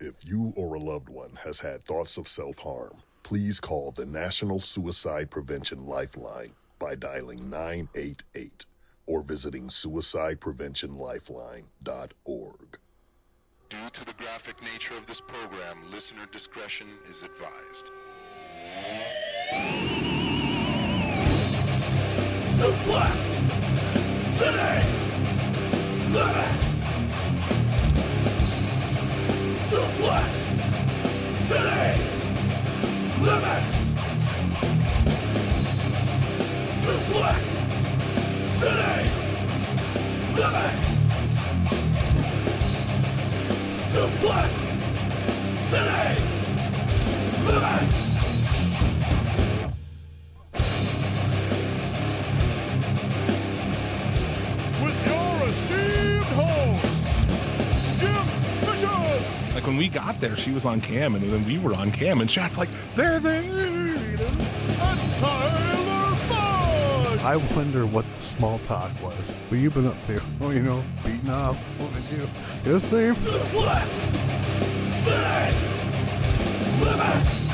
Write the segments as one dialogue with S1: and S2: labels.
S1: If you or a loved one has had thoughts of self harm, please call the National Suicide Prevention Lifeline by dialing 988 or visiting suicidepreventionlifeline.org.
S2: Due to the graphic nature of this program, listener discretion is advised.
S3: Suplex City Limits City Limits Suplex City Limits Suplex City Limits
S4: Like when we got there, she was on cam, and then we were on cam, and chat's like, "There they."
S3: and Tyler Fudge.
S5: I wonder what the small talk was. What you been up to? Oh, you know, beating off. What did you? You same?
S3: Suplex City Limits.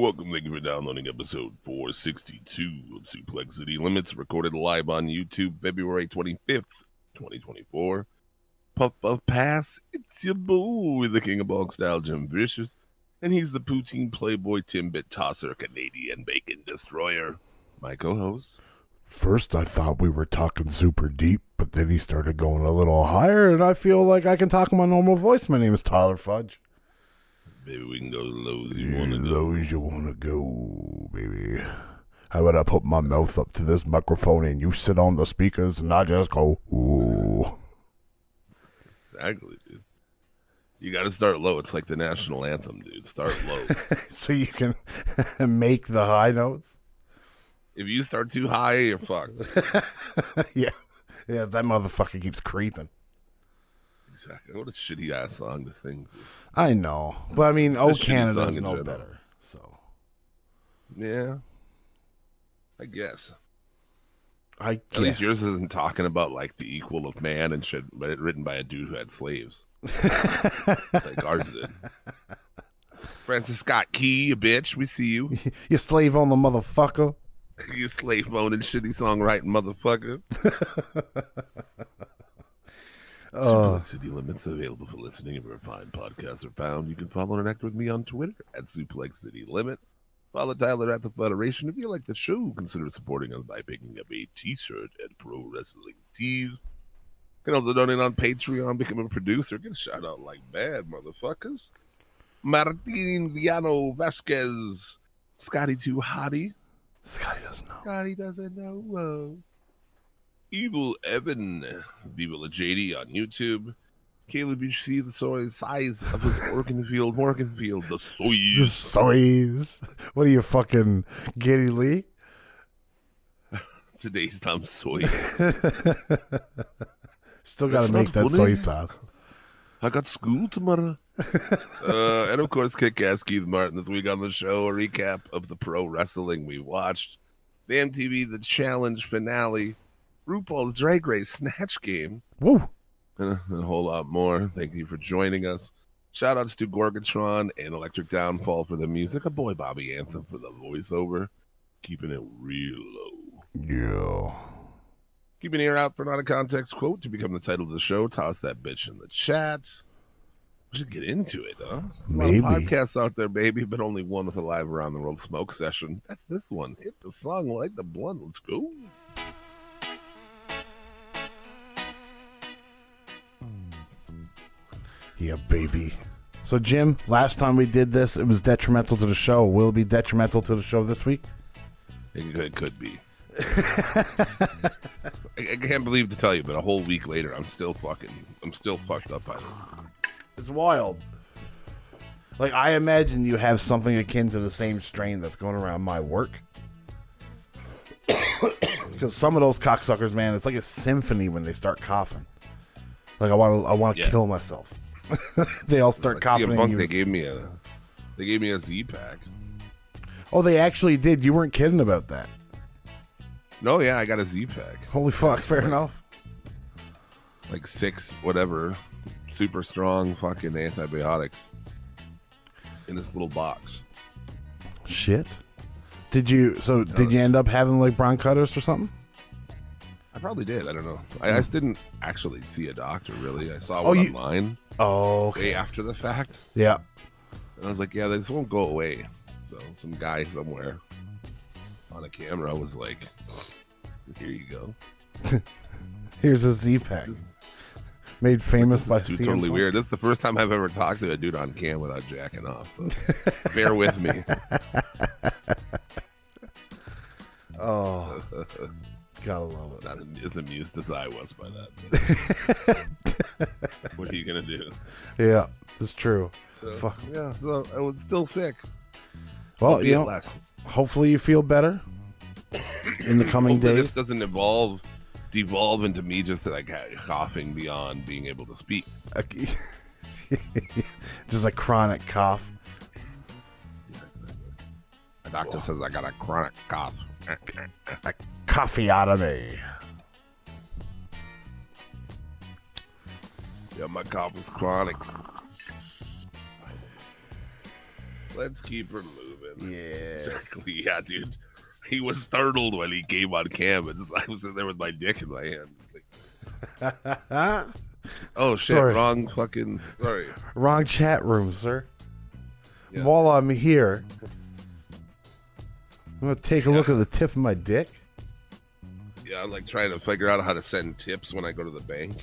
S6: Welcome, thank you for downloading episode 462 of Suplex City Limits, recorded live on YouTube February 25th, 2024. Puff Puff Pass, it's your boy, the King of Bog Style, Jim Vicious, and he's the poutine playboy Timbit tosser, Canadian bacon destroyer, my co-host.
S5: First, I thought we were talking super deep, but then he started going a little higher, and I feel like I can talk in my normal voice. My name is Tyler Fudge.
S6: Maybe we can go as low as you
S5: Yeah,
S6: want to go.
S5: low as you want to go, baby. How about I put my mouth up to this microphone and you sit on the speakers and I just go, ooh.
S6: Exactly, dude. You got to start low. It's like the national anthem, dude. Start low.
S5: so you can make the high notes?
S6: if you start too high, you're fucked.
S5: yeah. Yeah, that motherfucker keeps creeping.
S6: Exactly. What a shitty ass song to sing.
S5: I know. But I mean, oh,
S6: It's a shitty
S5: Canada's no better. So
S6: Yeah. I guess.
S5: I
S6: At
S5: guess.
S6: least yours isn't talking about like the equal of man and shit, but written by a dude who had slaves. like ours did. Francis Scott Key, you bitch. We see you.
S5: you slave on the motherfucker.
S6: you slave owning shitty songwriting motherfucker.
S5: Uh,
S6: Suplex City Limits available for listening wherever fine podcasts are found. You can follow and connect with me on Twitter at Suplex City Limit. Follow Tyler at the Federation. If you like the show, consider supporting us by picking up a t-shirt at Pro Wrestling Tees. You can also donate on Patreon, become a producer, get a shout out like bad motherfuckers. Martin Viano Vasquez, Scotty Too Hottie,
S5: Scotty doesn't know.
S6: Scotty doesn't know. Whoa. Evil Evan, Viva La JD on YouTube. Caleb, you see the soy size of his Morganfield, Morganfield, the soy.
S5: Soys. What are you fucking Geddy Lee?
S6: Today's Tom soy.
S5: Still got to make that
S6: funny.
S5: soy sauce.
S6: I got school tomorrow. uh, and of course, kick ass Keith Martin this week on the show. A recap of the pro wrestling we watched, the MTV The Challenge finale, RuPaul's Drag Race Snatch Game,
S5: Woo.
S6: and a, whole lot more. Thank you for joining us. Shout outs to Gorgatron and Electric Downfall for the music, a boy Bobby Anthem for the voiceover, keeping it real low.
S5: Yeah.
S6: Keep an ear out for not a context quote to become the title of the show. Toss that bitch in the chat. We should get into it, huh? A lot of
S5: Maybe.
S6: podcasts out there, baby, but only one with a live around the world smoke session. That's this one. Hit the song, light the blunt. Let's go.
S5: Yeah, baby. So, Jim, last time we did this, it was detrimental to the show. Will it be detrimental to the show this week?
S6: It could, it could be. I, I can't believe to tell you, but a whole week later, I'm still fucking, I'm still fucked up by this.
S5: It's wild. Like, I imagine you have something akin to the same strain that's going around my work. Because some of those cocksuckers, man, it's like a symphony when they start coughing. Like I want to, I want to
S6: Yeah.
S5: kill myself. they all start
S6: Like
S5: coughing.
S6: Punk,
S5: you-
S6: they gave me a, they gave me a Z pack.
S5: oh, they actually did. You weren't kidding about that.
S6: No, yeah, I got a Z pack.
S5: Holy fuck! Fair enough.
S6: Like six, whatever, super strong fucking antibiotics in this little box.
S5: Shit. Did you? So did you end up having like bronchitis or something?
S6: I probably did. I don't know. I, I hmm. didn't actually see a doctor really. I saw
S5: Oh,
S6: one
S5: you-
S6: online
S5: Oh,
S6: way after the fact,
S5: Yeah.
S6: and I was like, "Yeah, this won't go away." So some guy somewhere on a camera was like, "Here you go."
S5: Here's a Z pack. Made famous by
S6: This is
S5: CM
S6: totally weird. This is the first time I've ever talked to a dude on cam without jacking off. So bear with me.
S5: Oh, gotta love it.
S6: Not as amused as I was by that. what are you gonna do?
S5: Yeah, it's true.
S6: So,
S5: Fuck.
S6: Yeah, so I was still sick.
S5: Well,
S6: Albeit
S5: you know,
S6: less.
S5: hopefully you feel better in the coming days.
S6: this doesn't evolve, devolve into me just like coughing beyond being able to speak.
S5: Just a chronic cough.
S6: The doctor says I got a chronic cough.
S5: A coffee out of me.
S6: Yeah, my is chronic. Let's keep her moving.
S5: Yeah.
S6: Exactly. Yeah, dude. He was startled when he came on cam, and I was in there with my dick in my hand. Like, oh shit!
S5: Sorry.
S6: Wrong fucking. Sorry.
S5: Wrong chat room, sir.
S6: Yeah.
S5: While I'm here, I'm gonna take a look at the tip of my dick.
S6: Yeah, I'm like trying to figure out how to send tips when I go to the bank.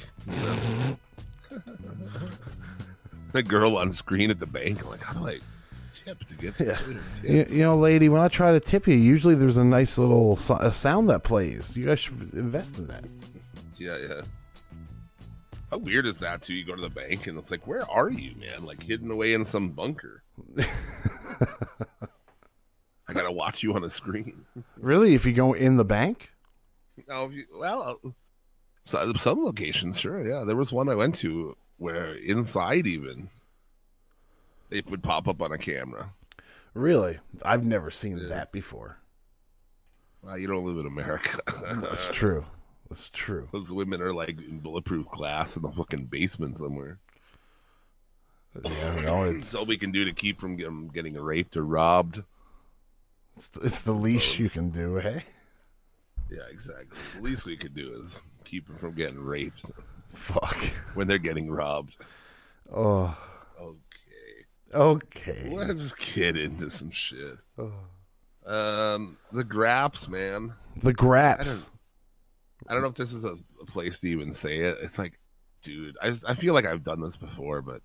S6: the girl on screen at the bank. I'm like, how do I tip to get
S5: Yeah.
S6: yeah.
S5: You, you know, lady, when I try to tip you, usually there's a nice little so- a sound that plays. You guys should invest in that.
S6: Yeah, yeah. How weird is that too? You go to the bank and it's like, where are you, man? Like hidden away in some bunker. I gotta watch you on a screen.
S5: Really, if you go in the bank,
S6: oh, you, well, so, some locations, sure, yeah. There was one I went to where inside even they would pop up on a camera.
S5: really, I've never seen that before.
S6: Well, you don't live in America.
S5: That's true. That's true.
S6: Those women are like in bulletproof glass in the fucking basement somewhere.
S5: Yeah, no, it's
S6: all we can do to keep from getting raped or robbed.
S5: It's, it's the least you can do, hey?
S6: Yeah, exactly. The least we could do is keep them from getting raped
S5: Fuck.
S6: when they're getting robbed.
S5: Oh,
S6: Okay.
S5: okay.
S6: Let's get into some shit. Um, the Graps, man.
S5: The
S6: I
S5: graps.
S6: don't, I don't know if this is a, a place to even say it. It's like, dude, I, I feel like I've done this before, but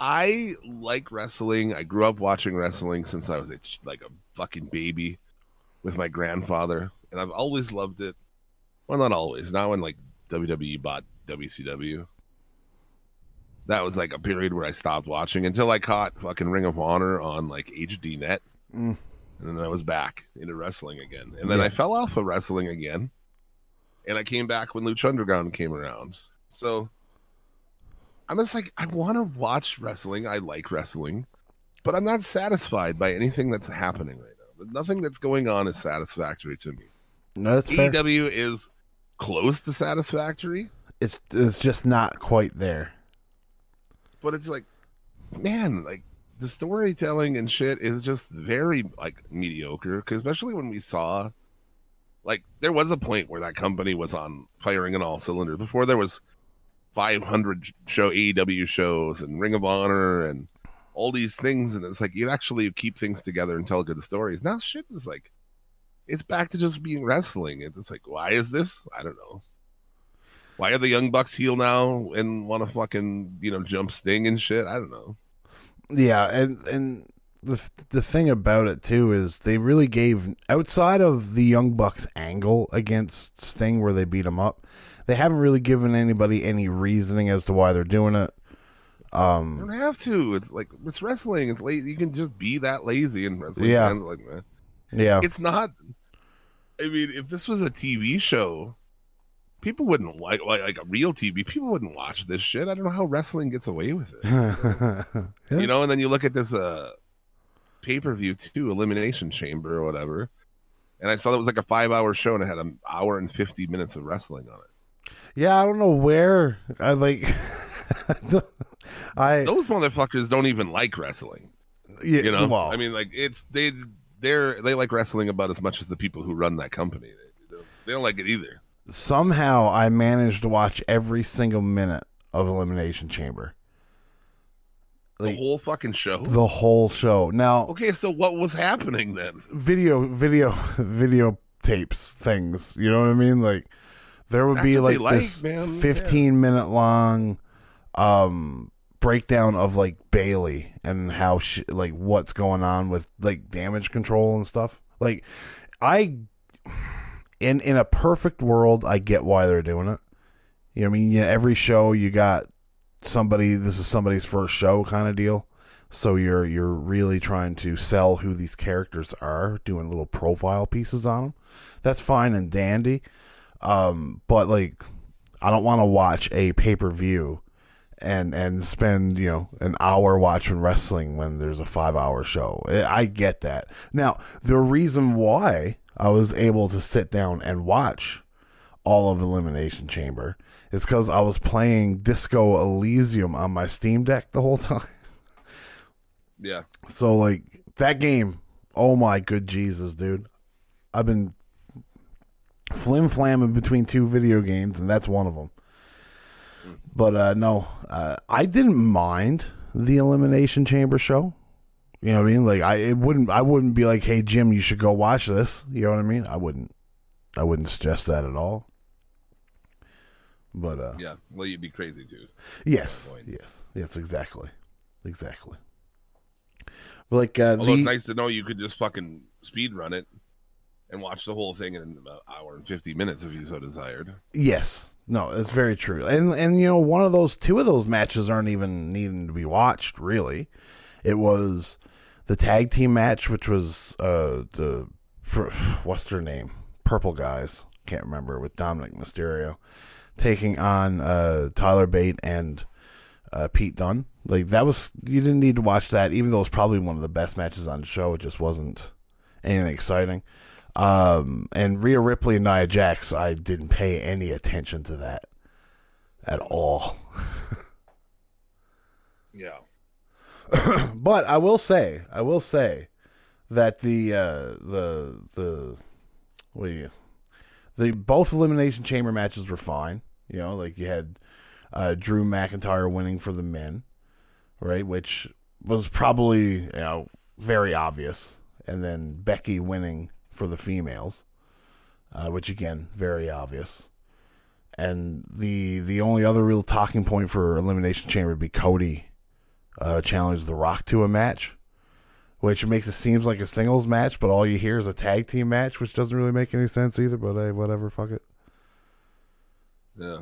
S6: I like wrestling. I grew up watching wrestling since I was a, like a fucking baby with my grandfather, and I've always loved it. Well, not always. Not when like WWE bought WCW. That was like a period where I stopped watching until I caught fucking Ring of Honor on like HD Net
S5: Mm.
S6: and then I was back into wrestling again. And then
S5: Yeah.
S6: I fell off of wrestling again, and I came back when Lucha Underground came around. So I'm just like, I want to watch wrestling. I like wrestling, but I'm not satisfied by anything that's happening right now. Nothing that's going on is satisfactory to me.
S5: No, that's fair.
S6: AEW is close to satisfactory,
S5: It's it's just not quite there.
S6: but it's like, man, like the storytelling and shit is just very like mediocre. especially when we saw, like, there was a point where that company was on firing on all cylinders before there was 500 show AEW shows and Ring of Honor and all these things, and it's like you actually keep things together and tell good stories. Now shit is like, it's back to just being wrestling. It's like, why is this? I don't know. Why are the Young Bucks heel now and want to fucking you know jump Sting and shit? I don't know.
S5: Yeah, and and the the thing about it too is they really gave outside of the Young Bucks angle against Sting where they beat him up, they haven't really given anybody any reasoning as to why they're doing it. Um, You
S6: don't have to. It's like it's wrestling. It's late. You can just be that lazy in wrestling.
S5: Yeah.
S6: Like, man.
S5: yeah,
S6: It's not. I mean, if this was a TV show, people wouldn't like like like a real TV. People wouldn't watch this shit. I don't know how wrestling gets away with it.
S5: Yeah.
S6: You know, and then you look at this uh pay per view too, Elimination Chamber or whatever. And I saw that was like a five hour show and it had an hour and fifty minutes of wrestling on it.
S5: Yeah, I don't know where I like. I
S6: Those motherfuckers don't even like wrestling.
S5: yeah,
S6: You know,
S5: well,
S6: I mean, like it's they they're they like wrestling about as much as the people who run that company. They, don't- they don't like it either.
S5: somehow I managed to watch every single minute of Elimination Chamber,
S6: The whole fucking show.
S5: the whole show. Now,
S6: Okay, so what was happening then?
S5: video, video, video tapes things. You know what I mean? Like there would
S6: That's
S5: be like
S6: like,
S5: this
S6: man.
S5: fifteen minute long um breakdown of like Bayley and how she like what's going on with like damage control and stuff. Like I in in a perfect world I get why they're doing it. You know what I mean? Yeah, every show you got somebody this is somebody's first show kind of deal. So you're you're really trying to sell who these characters are, doing little profile pieces on them. That's fine and dandy. Um, but like I don't want to watch a pay-per-view and and spend, you know, an hour watching wrestling when there's a 5-hour show. I I get that. Now, the reason why I was able to sit down and watch all of Elimination Chamber is cuz I was playing Disco Elysium on my Steam Deck the whole time.
S6: Yeah,
S5: So like that game, oh my good Jesus, dude. I've been flim flamming between two video games, and that's one of them. But uh, no, uh, I didn't mind the Elimination Chamber show. You know what I mean? Like I it wouldn't I wouldn't be like, hey Jim, you should go watch this. You know what I mean? I wouldn't I wouldn't suggest that at all. But uh
S6: yeah. Well, you'd be crazy too.
S5: yes. Yes. Yes, exactly. Exactly. But like uh
S6: Although
S5: the,
S6: it's nice to know you could just fucking speed run it and watch the whole thing in about an hour and fifty minutes if you so desired.
S5: Yes. No, it's very true. And and you know, one of those two of those matches aren't even needing to be watched, really. It was the tag team match, which was uh the for, what's their name? Purple guys. Can't remember with Dominik Mysterio taking on uh Tyler Bate and uh Pete Dunne. Like that was you didn't need to watch that, even though it's probably one of the best matches on the show. It just wasn't anything exciting. Um, and Rhea Ripley and Nia Jax, I didn't pay any attention to that at all.
S6: Yeah.
S5: but I will say, I will say that the uh, the the what do you the both elimination chamber matches were fine. You know, like you had uh, Drew McIntyre winning for the men, right, which was probably you know very obvious, and then Becky winning for the females, uh, which again very obvious. And the the only other real talking point for elimination chamber would be Cody uh, challenged The Rock to a match, which makes it seems like a singles match, but all you hear is a tag team match, which doesn't really make any sense either. But hey, whatever, fuck it.
S6: Yeah.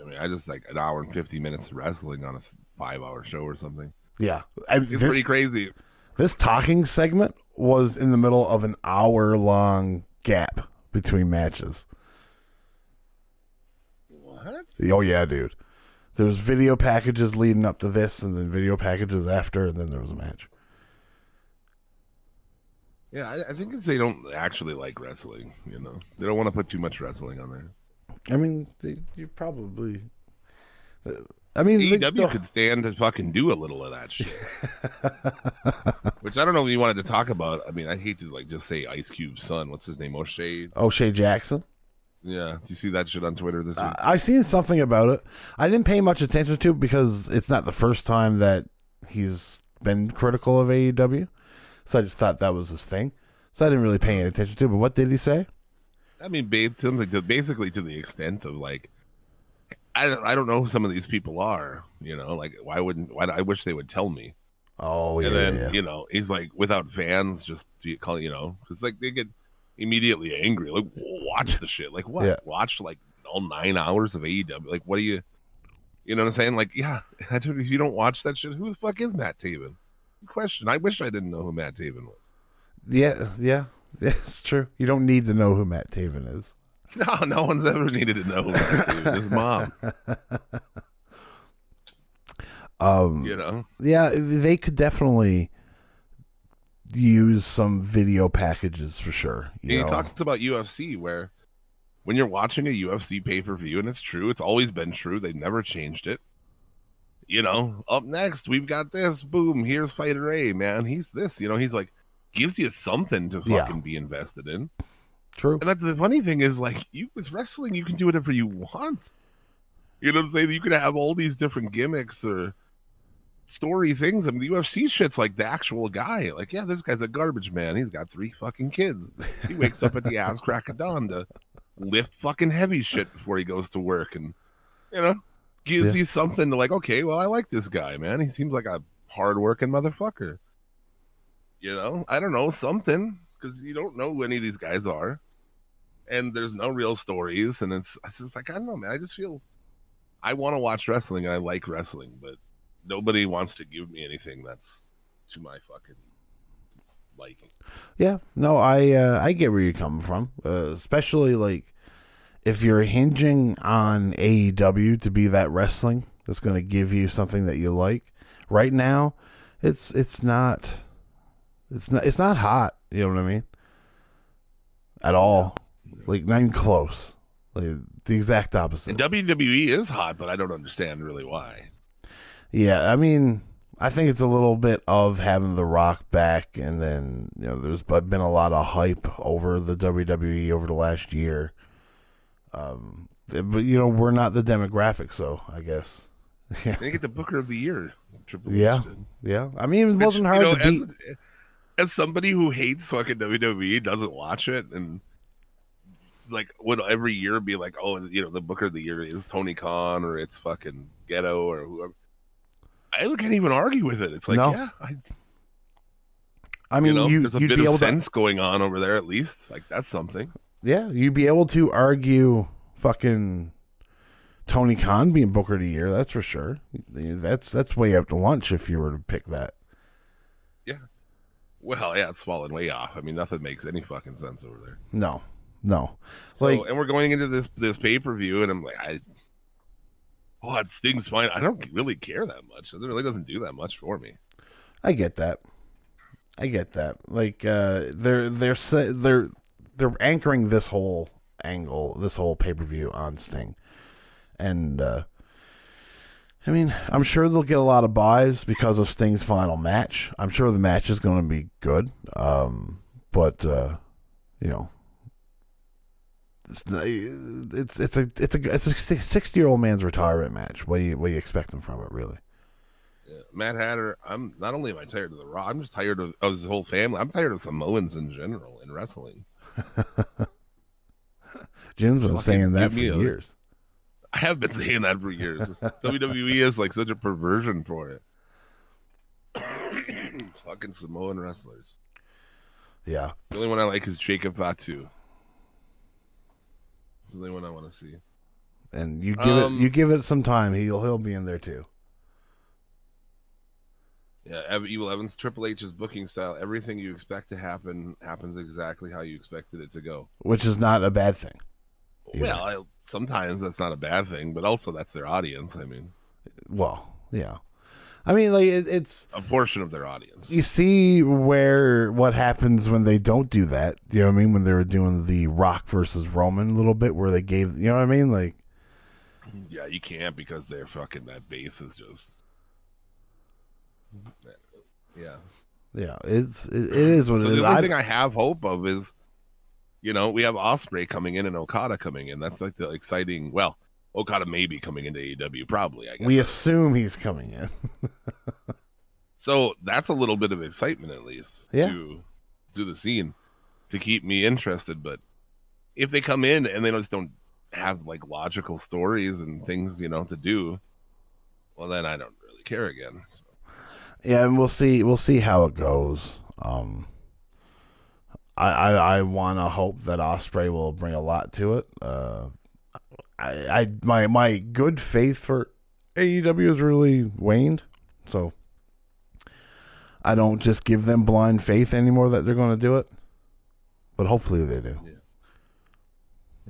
S6: I mean, I just like an hour and fifty minutes of wrestling on a five-hour show or something.
S5: Yeah, and
S6: It's
S5: this,
S6: pretty crazy.
S5: this talking segment was in the middle of an hour long gap between matches.
S6: What?
S5: Oh yeah, dude. There was video packages leading up to this, and then video packages after, and then there was a match.
S6: Yeah, I, I think it's they don't actually like wrestling. You know, they don't want to put too much wrestling on there.
S5: I mean, they, you probably. Uh, uh, I mean,
S6: AEW
S5: the-
S6: could stand to fucking do a little of that shit. Which I don't know if you wanted to talk about. I mean, I hate to like just say Ice Cube's son. What's his name? O'Shea.
S5: O'Shea Jackson.
S6: Yeah. Do you see that shit on Twitter this week?
S5: I I've seen something about it. I didn't pay much attention to it because it's not the first time that he's been critical of AEW. So I just thought that was his thing. So I didn't really pay any attention to it. But what did he say?
S6: I mean, something basically to the extent of like, I don't, I don't know who some of these people are. You know, like why wouldn't? Why I wish they would tell me.
S5: Oh, yeah.
S6: and then
S5: yeah.
S6: you know he's like without fans, just be- call you know because like they get immediately angry. Like watch the shit. Like what?
S5: Yeah.
S6: Watch like all nine hours of AEW. Like what do you? You know what I'm saying? Like yeah, if you don't watch that shit, who the fuck is Matt Taven? Good question. I wish I didn't know who Matt Taven was.
S5: Yeah, yeah. Yeah, it's true. You don't need to know who Matt Taven is.
S6: No, no one's ever needed to know who His mom.
S5: Um,
S6: You know.
S5: yeah, they could definitely use some video packages for sure. You
S6: And he
S5: know?
S6: talks about UFC where when you're watching a UFC pay per view, and it's true, it's always been true. They've never changed it. You know, up next we've got this. Boom, here's fighter A. Man, he's this. You know, he's like gives you something to
S5: Yeah.
S6: fucking be invested in.
S5: True.
S6: And that's the funny thing is like you with wrestling, you can do whatever you want. You know what I'm saying? You can have all these different gimmicks or story things. I mean, the UFC shit's like the actual guy. Like, yeah, this guy's a garbage man. He's got three fucking kids. He wakes up at the ass crack of dawn to lift fucking heavy shit before he goes to work, and you know, gives
S5: Yeah.
S6: you something to like. Okay, well, I like this guy, man. He seems like a hardworking motherfucker. You know, I don't know something because you don't know who any of these guys are, and there's no real stories, and it's it's just like I don't know, man. I just feel I want to watch wrestling and I like wrestling, but nobody wants to give me anything that's to my fucking liking.
S5: Yeah, no, I uh, I get where you're coming from, uh, especially like if you're hinging on AEW to be that wrestling that's going to give you something that you like. Right now, it's it's not it's not it's not hot. You know what I mean? At all, like not even close. Like the exact opposite.
S6: And WWE is hot, but I don't understand really why.
S5: Yeah, I mean, I think it's a little bit of having The Rock back, and then you know, there's but been a lot of hype over the WWE over the last year. Um, but you know, we're not the demographic, so I guess. Yeah,
S6: They get the Booker of the Year. Triple H
S5: yeah,
S6: did.
S5: yeah. I mean, it wasn't
S6: you
S5: hard
S6: know,
S5: to beat.
S6: As somebody who hates fucking WWE, doesn't watch it, and like would every year be like, oh, you know, the Booker of the Year is Tony Khan or it's fucking Gedo or whoever. I can't even argue with it. It's like,
S5: No.
S6: yeah, I,
S5: I mean,
S6: you know,
S5: you
S6: there's a
S5: you'd
S6: bit
S5: be
S6: of
S5: able to,
S6: sense going on over there at least. Like that's something.
S5: yeah, you'd be able to argue fucking Tony Khan being Booker of the Year. That's for sure. That's that's way out to lunch if you were to pick that.
S6: Well, yeah, it's falling way off. I mean, nothing makes any fucking sense over there.
S5: No, no.
S6: So,
S5: Like
S6: and we're going into this this pay per view, and I'm like, I, oh, it Sting's fine. I don't really care that much. It really doesn't do that much for me.
S5: I get that. I get that. Like uh, they're they're they're they're anchoring this whole angle, this whole pay per view on Sting, and uh, I mean, I'm sure they'll get a lot of buys because of Sting's final match. I'm sure the match is going to be good, um, but uh, you know. It's, it's it's a it's a it's a sixty year old man's retirement match. What do you what do you expect expecting from it, really?
S6: Yeah. Matt Hatter, I'm not only am I tired of the Raw, I'm just tired of, of his whole family. I'm tired of Samoans in general in wrestling.
S5: Jim's been
S6: Fucking
S5: saying that for years.
S6: I have been saying that for years. WWE is like such a perversion for it. Fucking Samoan wrestlers.
S5: Yeah.
S6: The only one I like is Jacob Fatu. It's the only one I want to see.
S5: And you give
S6: Um,
S5: it you give it some time, he'll he'll be in there too.
S6: Yeah, Ev- Evil Evans, Triple H's booking style. Everything you expect to happen happens exactly how you expected it to go.
S5: Which is not a bad thing. Yeah.
S6: Well, I, sometimes that's not a bad thing, but also that's their audience. I mean,
S5: Well, yeah. I mean like it, it's
S6: a portion of their audience.
S5: you see where what happens when they don't do that. You know what I mean? When they were doing the Rock versus Roman a little bit where they gave you know what I mean? Like
S6: Yeah, you can't because they're fucking that base is just. Yeah.
S5: yeah, it's it, it is what
S6: So
S5: it is.
S6: the only
S5: I-
S6: thing I have hope of is, you know, we have Ospreay coming in and Okada coming in. That's like the exciting. Well, Okada may be coming into AEW, probably. I guess.
S5: we assume he's coming in.
S6: So that's a little bit of excitement, at least,
S5: Yeah.
S6: to to the scene, to keep me interested. But if they come in and they just don't have like logical stories and things, you know, to do, well, then I don't really care again. So,
S5: Yeah, and we'll see. We'll see how it goes. Um, I I, I want to hope that Ospreay will bring a lot to it. Uh, I, I my my good faith for AEW has really waned, so I don't just give them blind faith anymore that they're going to do it. But hopefully they do.
S6: yeah,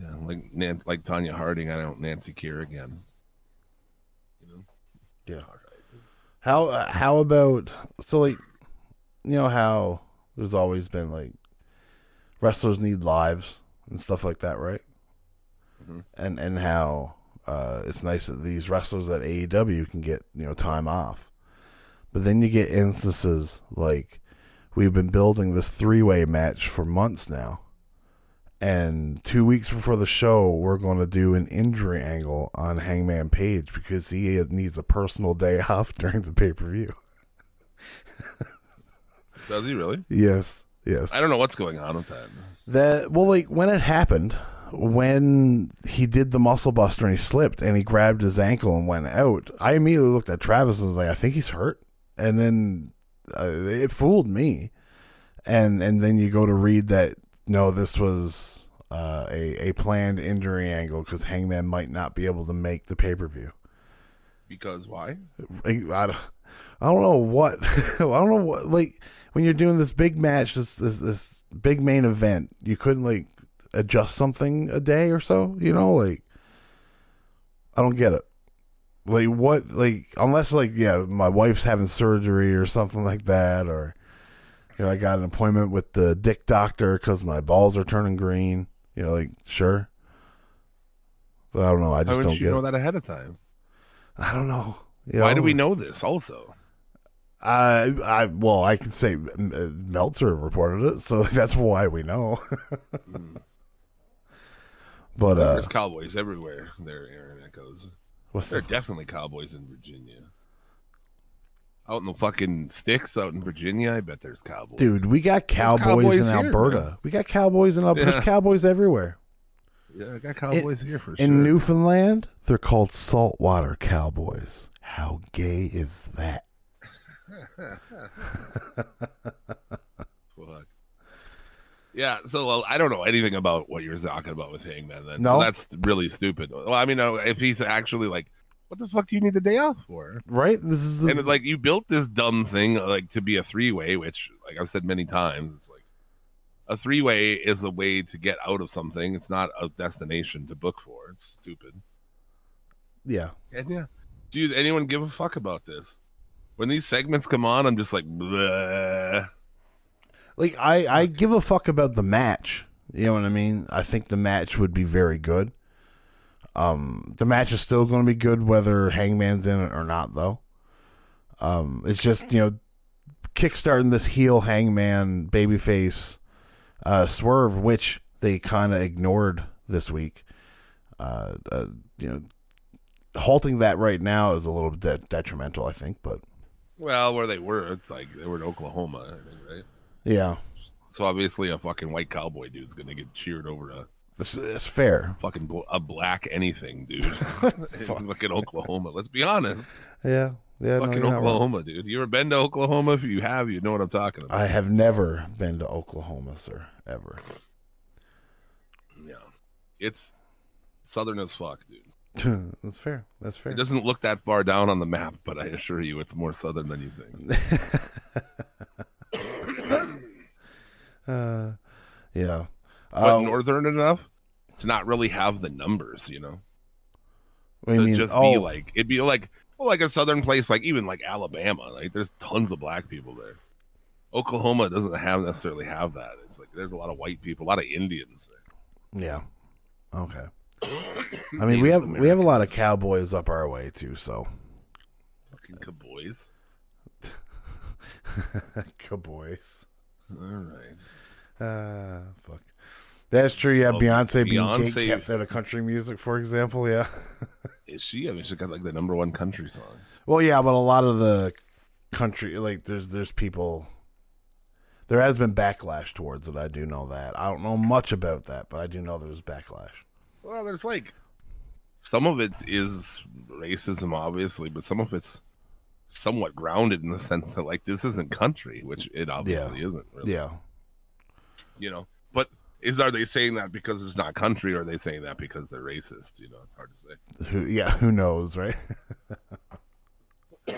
S6: Yeah, like Nan- like Tonya Harding, I don't Nancy Kier again. You know,
S5: Yeah. How uh, how about so like you know how there's always been like wrestlers need lives and stuff like that, right? and and how uh, it's nice that these wrestlers at AEW can get you know time off. But then you get instances like we've been building this three way match for months now. And two weeks before the show, we're going to do an injury angle on Hangman Page because he needs a personal day off during the pay per view.
S6: Does he really?
S5: Yes, yes.
S6: I don't know what's going on with that.
S5: That well, like when it happened, when he did the muscle buster and he slipped and he grabbed his ankle and went out, I immediately looked at Travis and was like, I think he's hurt. And then uh, it fooled me. And and then you go to read that no, this was uh, a a planned injury angle because Hangman might not be able to make the pay per view.
S6: Because why?
S5: I, I don't, I don't know what I don't know what like when you're doing this big match, this this this big main event, you couldn't like adjust something a day or so, you know, like I don't get it. Like what like unless like yeah, my wife's having surgery or something like that or you know, I got an appointment with the dick doctor cuz my balls are turning green, you know, like sure. But I don't know, I just don't
S6: you
S5: get
S6: know
S5: it.
S6: that ahead of time?
S5: I don't know. You
S6: Why do we know this also?
S5: I, I, well, I can say uh, Meltzer reported it, so that's why we know. but uh,
S6: There's cowboys everywhere there, Aaron Echoes.
S5: what's
S6: There are definitely cowboys in Virginia. Out in the fucking sticks out in Virginia, I bet there's cowboys.
S5: dude? We got cowboys,
S6: cowboys
S5: in
S6: here,
S5: Alberta.
S6: man.
S5: We got cowboys in Alberta.
S6: Yeah.
S5: There's cowboys everywhere.
S6: Yeah, I got cowboys here for
S5: In
S6: sure.
S5: In Newfoundland, they're called saltwater cowboys. How gay is that?
S6: Fuck. Yeah, so well, I don't know anything about what you're talking about with Hangman. Then,
S5: No?
S6: so that's really stupid. Well, I mean, uh, if he's actually like, what the fuck do you need the day off for?
S5: Right? This is the,
S6: And it's like you built this dumb thing like to be a three way, which, like I've said many times, it's like a three way is a way to get out of something. It's not a destination to book for. It's stupid.
S5: yeah.
S6: And yeah, do anyone give a fuck about this? When these segments come on, I'm just like, Bleh.
S5: Like I, I give a fuck about the match. You know what I mean? I think the match would be very good. Um, the match is still going to be good whether Hangman's in it or not, though. Um, it's just you know, kickstarting this heel Hangman babyface uh, swerve, which they kind of ignored this week. Uh, uh, you know, halting that right now is a little bit detrimental, I think. But
S6: well, where they were, it's like they were in Oklahoma, I think, right?
S5: yeah,
S6: So obviously, a fucking white cowboy dude's gonna get cheered over a
S5: it's, it's fair.
S6: fucking bl- a black anything, dude. in fucking Oklahoma. Let's be honest,
S5: Yeah, yeah.
S6: fucking
S5: wrong.
S6: Oklahoma, dude. You ever been to Oklahoma? If you have, you know what I'm talking about.
S5: I have never been to Oklahoma, sir. Ever.
S6: yeah, it's southern as fuck, dude.
S5: That's fair. That's fair.
S6: It doesn't look that far down on the map, but I assure you, it's more southern than you think.
S5: Uh, yeah.
S6: But
S5: Um,
S6: northern enough to not really have the numbers, you know.
S5: what you mean?
S6: just
S5: oh,
S6: be like it'd be like well, like a southern place, like even like Alabama. Like there's tons of black people there. Oklahoma doesn't have necessarily have that. It's like there's a lot of white people, a lot of Indians there.
S5: yeah. Okay. I mean, we have we have a lot of cowboys up our way too. So,
S6: Fucking cowboys.
S5: cowboys.
S6: All right.
S5: Uh, fuck. That's true. Yeah,
S6: Well,
S5: Beyonce, being
S6: Beyonce-
S5: kept out of country music, for example. Yeah.
S6: Is she? I mean, she got like the number one country song.
S5: Well, yeah, but a lot of the country, like there's there's people. There has been backlash towards it. I do know that. I don't know much about that, but I do know there's backlash.
S6: Well, there's like some of it is racism, obviously, but some of it's somewhat grounded in the sense that like this isn't country, which it obviously isn't. Really.
S5: Yeah.
S6: you know. But is are they saying that because it's not country, or are they saying that because they're racist? You know, it's hard to say.
S5: Who? Yeah. Who knows, right?
S6: yeah,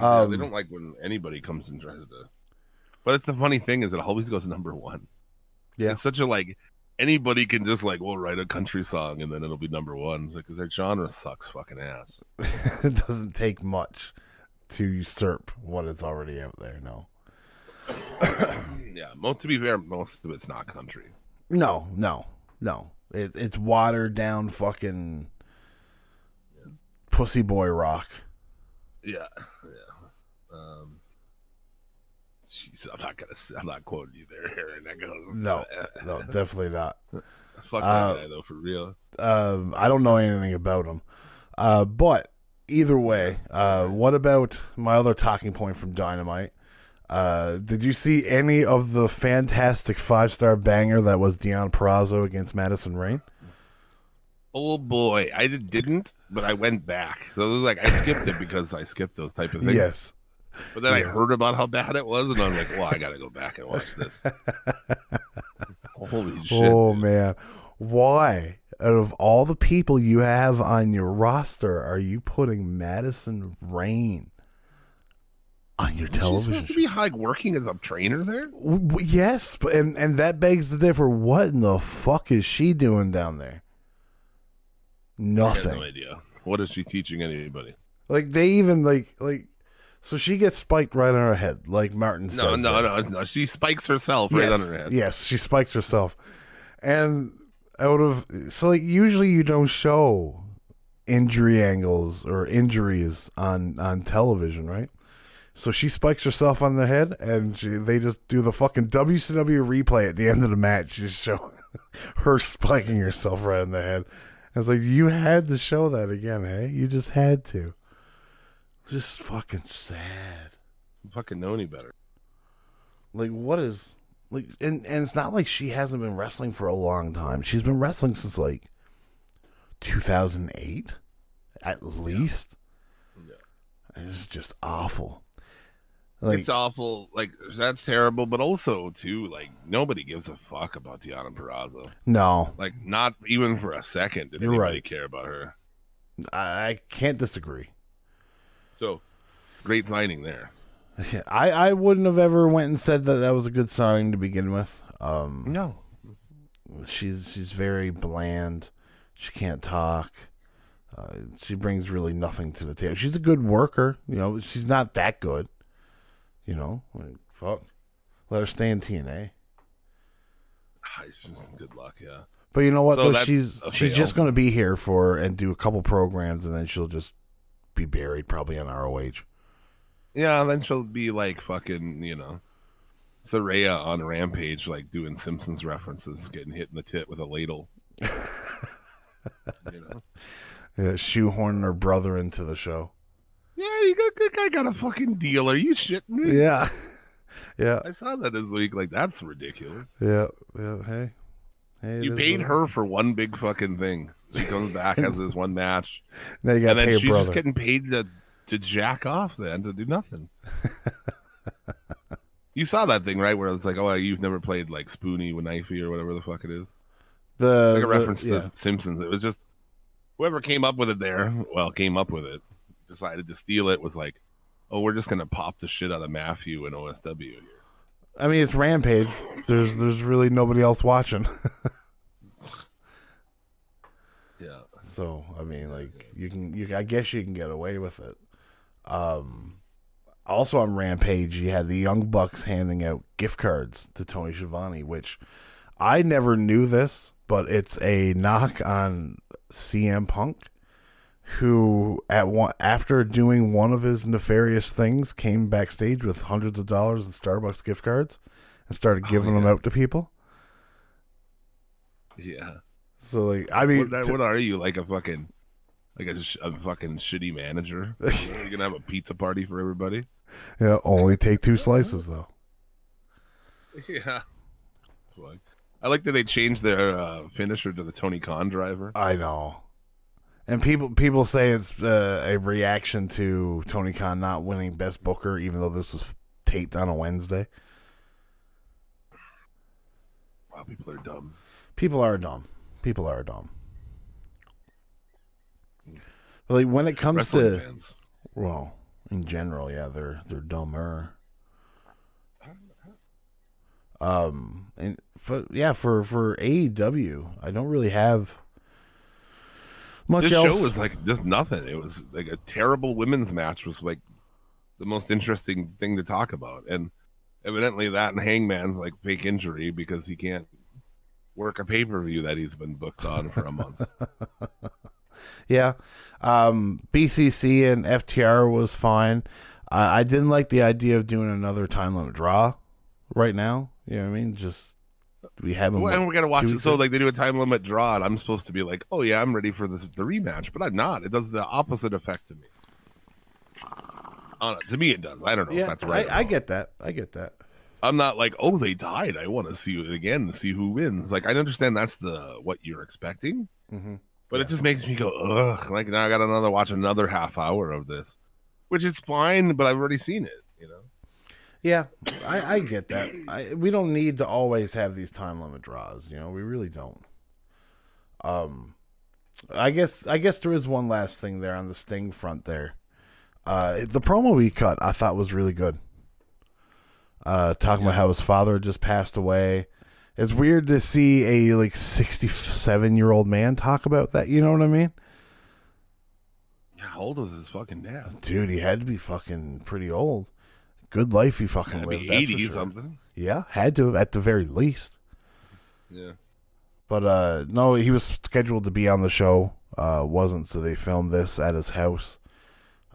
S5: Um,
S6: they don't like when anybody comes and tries to. But it's the funny thing is it always goes number one.
S5: Yeah.
S6: it's such a like anybody can just like well write a country song and then it'll be number one because their genre sucks fucking ass.
S5: it doesn't take much to usurp what is already out there. No.
S6: Yeah, most to be fair, most of it's not country.
S5: No. No. No. It, it's watered down fucking pussy boy rock.
S6: Yeah, yeah. Um, jeez, I'm not gonna. I'm not quoting you there, Aaron. That goes.
S5: No, no, definitely not.
S6: Fuck that
S5: Uh,
S6: guy though, for real.
S5: Um, I don't know anything about him. Uh, but either way, uh, what about my other talking point from Dynamite? Uh, did you see any of the fantastic five star banger that was Deonna Purrazzo against Madison Rayne?
S6: Oh boy, I did- didn't, but I went back. So it was like I skipped it because I skipped those type of things.
S5: Yes.
S6: But then I heard about how bad it was, and I'm like, well, I gotta go back and watch this. Holy oh, shit!
S5: oh
S6: dude.
S5: man, why? Out of all the people you have on your roster, are you putting Madison Rayne on your
S6: She's
S5: television?
S6: supposed to be like working as a trainer there.
S5: W- yes, but and and that begs the differ. What in the fuck is she doing down there?
S6: I have
S5: Nothing.
S6: no idea. What is she teaching anybody?
S5: Like they even like like. So she gets spiked right on her head, like Martin says.
S6: No, no, no, no. She spikes herself right
S5: yes,
S6: on her head.
S5: Yes, she spikes herself, and out of so like usually you don't show injury angles or injuries on on television, right? So she spikes herself on the head, and she, they just do the fucking WCW replay at the end of the match, just show her spiking herself right in the head. I was like, you had to show that again, hey? You just had to. Just fucking sad.
S6: Fucking know any better.
S5: Like what is like and, and it's not like she hasn't been wrestling for a long time. She's been wrestling since like 2008 at least. And It's just awful. Like
S6: it's awful. Like that's terrible, but also too, like nobody gives a fuck about Deonna Purrazzo.
S5: no,
S6: Like not even for a second did
S5: You're
S6: anybody
S5: right.
S6: care about her.
S5: I, I can't disagree.
S6: So great signing there.
S5: I I wouldn't have ever went and said that that was a good signing to begin with. Um
S6: No,
S5: she's she's very bland. She can't talk. Uh, she brings really nothing to the table. She's a good worker, you know. She's not that good, you know. Like, fuck, let her stay in TNA.
S6: good luck. Yeah,
S5: But you know what?
S6: So
S5: though? she's she's
S6: fail.
S5: just going to be here for and do a couple programs, and then she'll just be buried probably on ROH.
S6: yeah. Then she'll be like fucking, you know, Saraya on Rampage, like doing Simpsons references, getting hit in the tit with a ladle. you know.
S5: Yeah, shoehorning her brother into the show.
S6: Yeah, you got that guy got a fucking deal. Are you shitting me?
S5: Yeah, yeah,
S6: I saw that this week. Like that's ridiculous.
S5: yeah, yeah. Hey, hey,
S6: You paid her for one big fucking thing. She comes back has this one match,
S5: Now you
S6: and then she's
S5: brother.
S6: just getting paid to to jack off then to do nothing. you saw that thing right where it's like, oh, you've never played like Spoonie with Knifey or whatever the fuck it is.
S5: the
S6: Like a
S5: the-
S6: reference
S5: yeah.
S6: to Simpsons. It was just whoever came up with it there. Well, came up with it, decided to steal it. Was like, oh, we're just gonna pop the shit out of Matthew and OSW here.
S5: I mean, it's Rampage. There's there's really nobody else watching.
S6: Yeah.
S5: So I mean, like you can you I guess you can get away with it. Um, also on Rampage, you had the Young Bucks handing out gift cards to Tony Schiavone, which I never knew this, but it's a knock on CM Punk, who at one after doing one of his nefarious things came backstage with hundreds of dollars in Starbucks gift cards and started giving them out to people.
S6: Yeah.
S5: So like, I mean,
S6: what, what are you like a fucking like a, sh- a fucking shitty manager? You're gonna have a pizza party for everybody?
S5: yeah, only take two slices though.
S6: Yeah. I like that they changed their uh, finisher to the Tony Khan driver.
S5: I know. And people people say it's uh, a reaction to Tony Khan not winning Best Booker, even though this was taped on a Wednesday.
S6: Wow, people are dumb.
S5: People are dumb. People are dumb. But like when it comes
S6: Wrestling
S5: to
S6: fans.
S5: well, in general, yeah, they're they're dumber. Um, and for yeah, for for AEW, I don't really have much
S6: This
S5: else.
S6: show was like just nothing. It was like a terrible women's match was like the most interesting thing to talk about, and evidently that and Hangman's like fake injury because he can't work a pay per view that he's been booked on for a month.
S5: Yeah. Um, BCC and FTR was fine. I, I didn't like the idea of doing another time limit draw right now. You know what I mean? Just we haven't.
S6: Well, and we're gonna watch it. So like they do a time limit draw, and I'm supposed to be like, oh yeah, I'm ready for this the rematch, but I'm not. It does the opposite effect to me. I. To me, it does. I don't know if that's right.
S5: I, I get that. I get that.
S6: I'm not like, oh, they died. I want to see it again and see who wins. Like I understand that's the what you're expecting,
S5: Mhm.
S6: but it just makes me go, ugh. Like now I got another watch another half hour of this, which is fine, but I've already seen it. You know.
S5: Yeah, I, I get that. I, we don't need to always have these time limit draws. You know, we really don't. Um, I guess I guess there is one last thing there on the Sting front. There, uh, the promo we cut I thought was really good. Uh, talking about how his father just passed away. It's weird to see a like sixty-seven year old man talk about that. You know what I mean?
S6: How old was his fucking dad?
S5: Dude, he had to be fucking pretty old. Good life he fucking lived.
S6: eighty
S5: sure.
S6: something.
S5: Yeah, had to at the very least.
S6: Yeah.
S5: But uh no, he was scheduled to be on the show. Uh wasn't, so they filmed this at his house.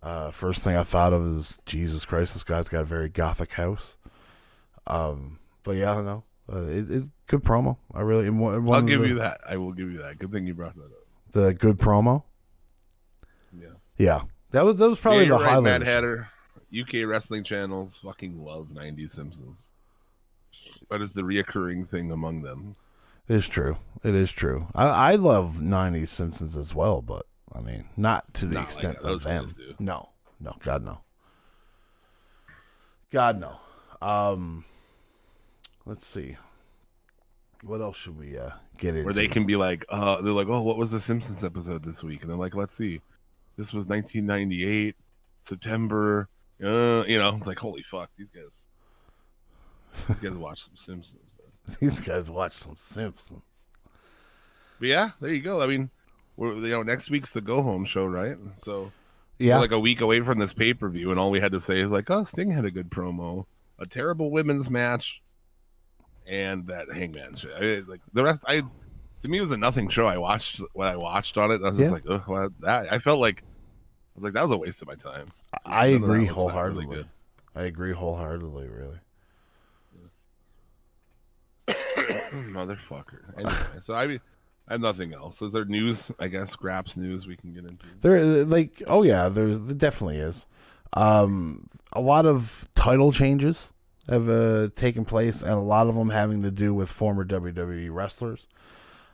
S5: Uh first thing I thought of is Jesus Christ, this guy's got a very gothic house. Um but yeah, I know. Uh, it, it good promo. I really one, one
S6: I'll give
S5: the,
S6: you that. I will give you that. Good thing you brought that up.
S5: the good promo.
S6: Yeah.
S5: Yeah. That was that was probably
S6: yeah,
S5: the
S6: right,
S5: highlight.
S6: Mad Hatter. UK wrestling channels fucking love 90s Simpsons. That is the reoccurring thing among them.
S5: It is true. It is true. I, I love '90s Simpsons as well, but I mean, not to the
S6: Not like
S5: extent
S6: that. Those
S5: of them. No, no, God no. God no. Um, let's see. What else should we uh, get into?
S6: Where they can be like, uh, they're like, oh, what was the Simpsons episode this week? And they're like, let's see. This was 1998, September. Uh, you know, it's like, holy fuck, these guys. These guys watch some Simpsons.
S5: These guys watch some Simpsons.
S6: But yeah, there you go. I mean, we're, you know, next week's the go home show, right? So
S5: Yeah,
S6: like a week away from this pay per view, and all we had to say is like, "Oh, Sting had a good promo, a terrible women's match, and that Hangman shit." I, like the rest, I to me it was a nothing show. I watched what I watched on it. I was just like, "Oh, well, that." I felt like I was like, "That was a waste of my time."
S5: I
S6: None
S5: agree
S6: uh,
S5: wholeheartedly.
S6: really.
S5: I agree wholeheartedly. Really.
S6: Motherfucker. Anyway, so I mean, I have nothing else. Is there news? I guess scraps news we can get into.
S5: There, like, oh yeah, there, there definitely is. Um, a lot of title changes have uh, taken place, and a lot of them having to do with former WWE wrestlers.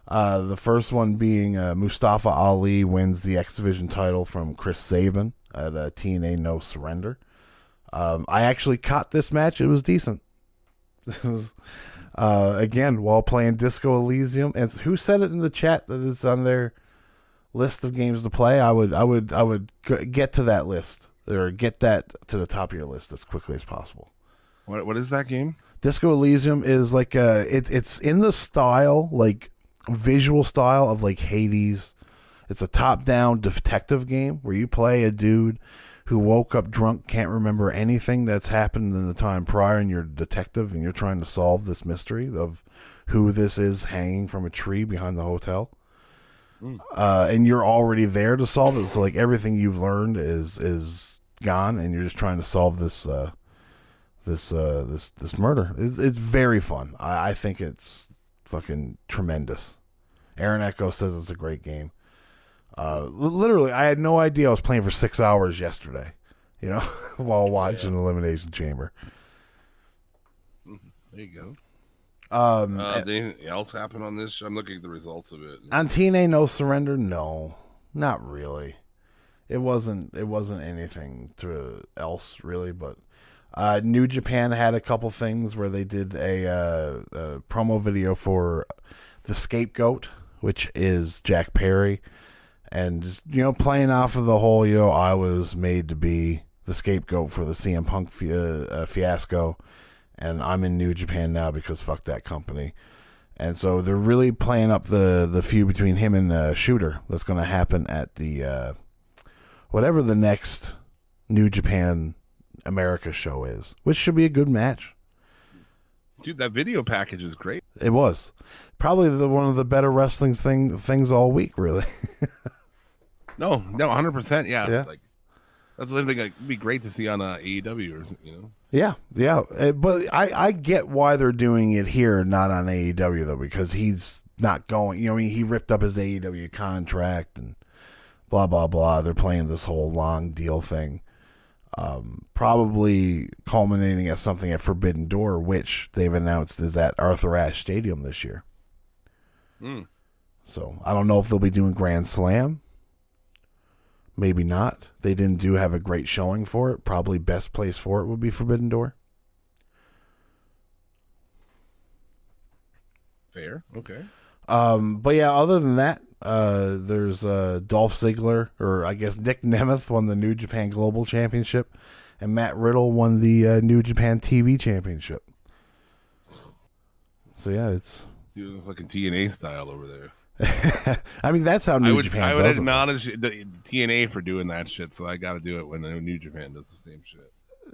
S5: Uh, the first one being uh, Mustafa Ali wins the X Division title from Chris Sabin at uh, TNA No Surrender. Um, I actually caught this match; it was decent. Uh, again, while playing Disco Elysium, and who said it in the chat that it's on their list of games to play? I would, I would, I would get to that list or get that to the top of your list as quickly as possible.
S6: What what is that game?
S5: Disco Elysium is like uh it, it's in the style like visual style of like Hades. It's a top-down detective game where you play a dude who woke up drunk, can't remember anything that's happened in the time prior, and you're a detective and you're trying to solve this mystery of who this is hanging from a tree behind the hotel. Uh, and you're already there to solve it. So like everything you've learned is is gone, and you're just trying to solve this uh, this uh this this murder. It's, it's very fun. I, I think it's fucking tremendous. Aaron Echo says it's a great game. Uh, literally, I had no idea I was playing for six hours yesterday. You know, while watching Elimination Chamber.
S6: There you go.
S5: Um,
S6: Uh, anything else happen on this? I'm looking at the results of it.
S5: on TNA No Surrender, no, not really. It wasn't. It wasn't anything to else really, but uh, New Japan had a couple things where they did a, uh, a promo video for the Scapegoat, which is Jack Perry, and just you know playing off of the whole you know I was made to be the scapegoat for the CM Punk fi- uh, fiasco, and I'm in New Japan now because fuck that company. And so they're really playing up the the feud between him and uh, Shota that's going to happen at the uh, whatever the next New Japan America show is, which should be a good match.
S6: Dude, that video package is great.
S5: It was probably the one of the better wrestling thing things all week. Really.
S6: No, no, hundred percent. Yeah,
S5: Yeah.
S6: like that's the thing. Like, be great to see on uh, AEW or something, you know.
S5: Yeah, yeah, Uh, but I I get why they're doing it here, not on AEW though, because he's not going. You know, he ripped up his AEW contract and blah blah blah. They're playing this whole long deal thing, um, probably culminating at something at Forbidden Door, which they've announced is at Arthur Ashe Stadium this year.
S6: Hmm.
S5: So I don't know if they'll be doing Grand Slam. Maybe not. They didn't do have a great showing for it. Probably best place for it would be Forbidden Door.
S6: Fair. Okay.
S5: Um, but yeah, other than that, uh, there's uh, Dolph Ziggler, or I guess Nick Nemeth won the New Japan Global Championship, and Matt Riddle won the uh, New Japan TV Championship. So yeah, it's.
S6: Do fucking TNA style over there.
S5: I mean, that's how
S6: I
S5: New
S6: would,
S5: Japan
S6: I would
S5: it.
S6: acknowledge the TNA for doing that shit, so I got to do it when New Japan does the same shit.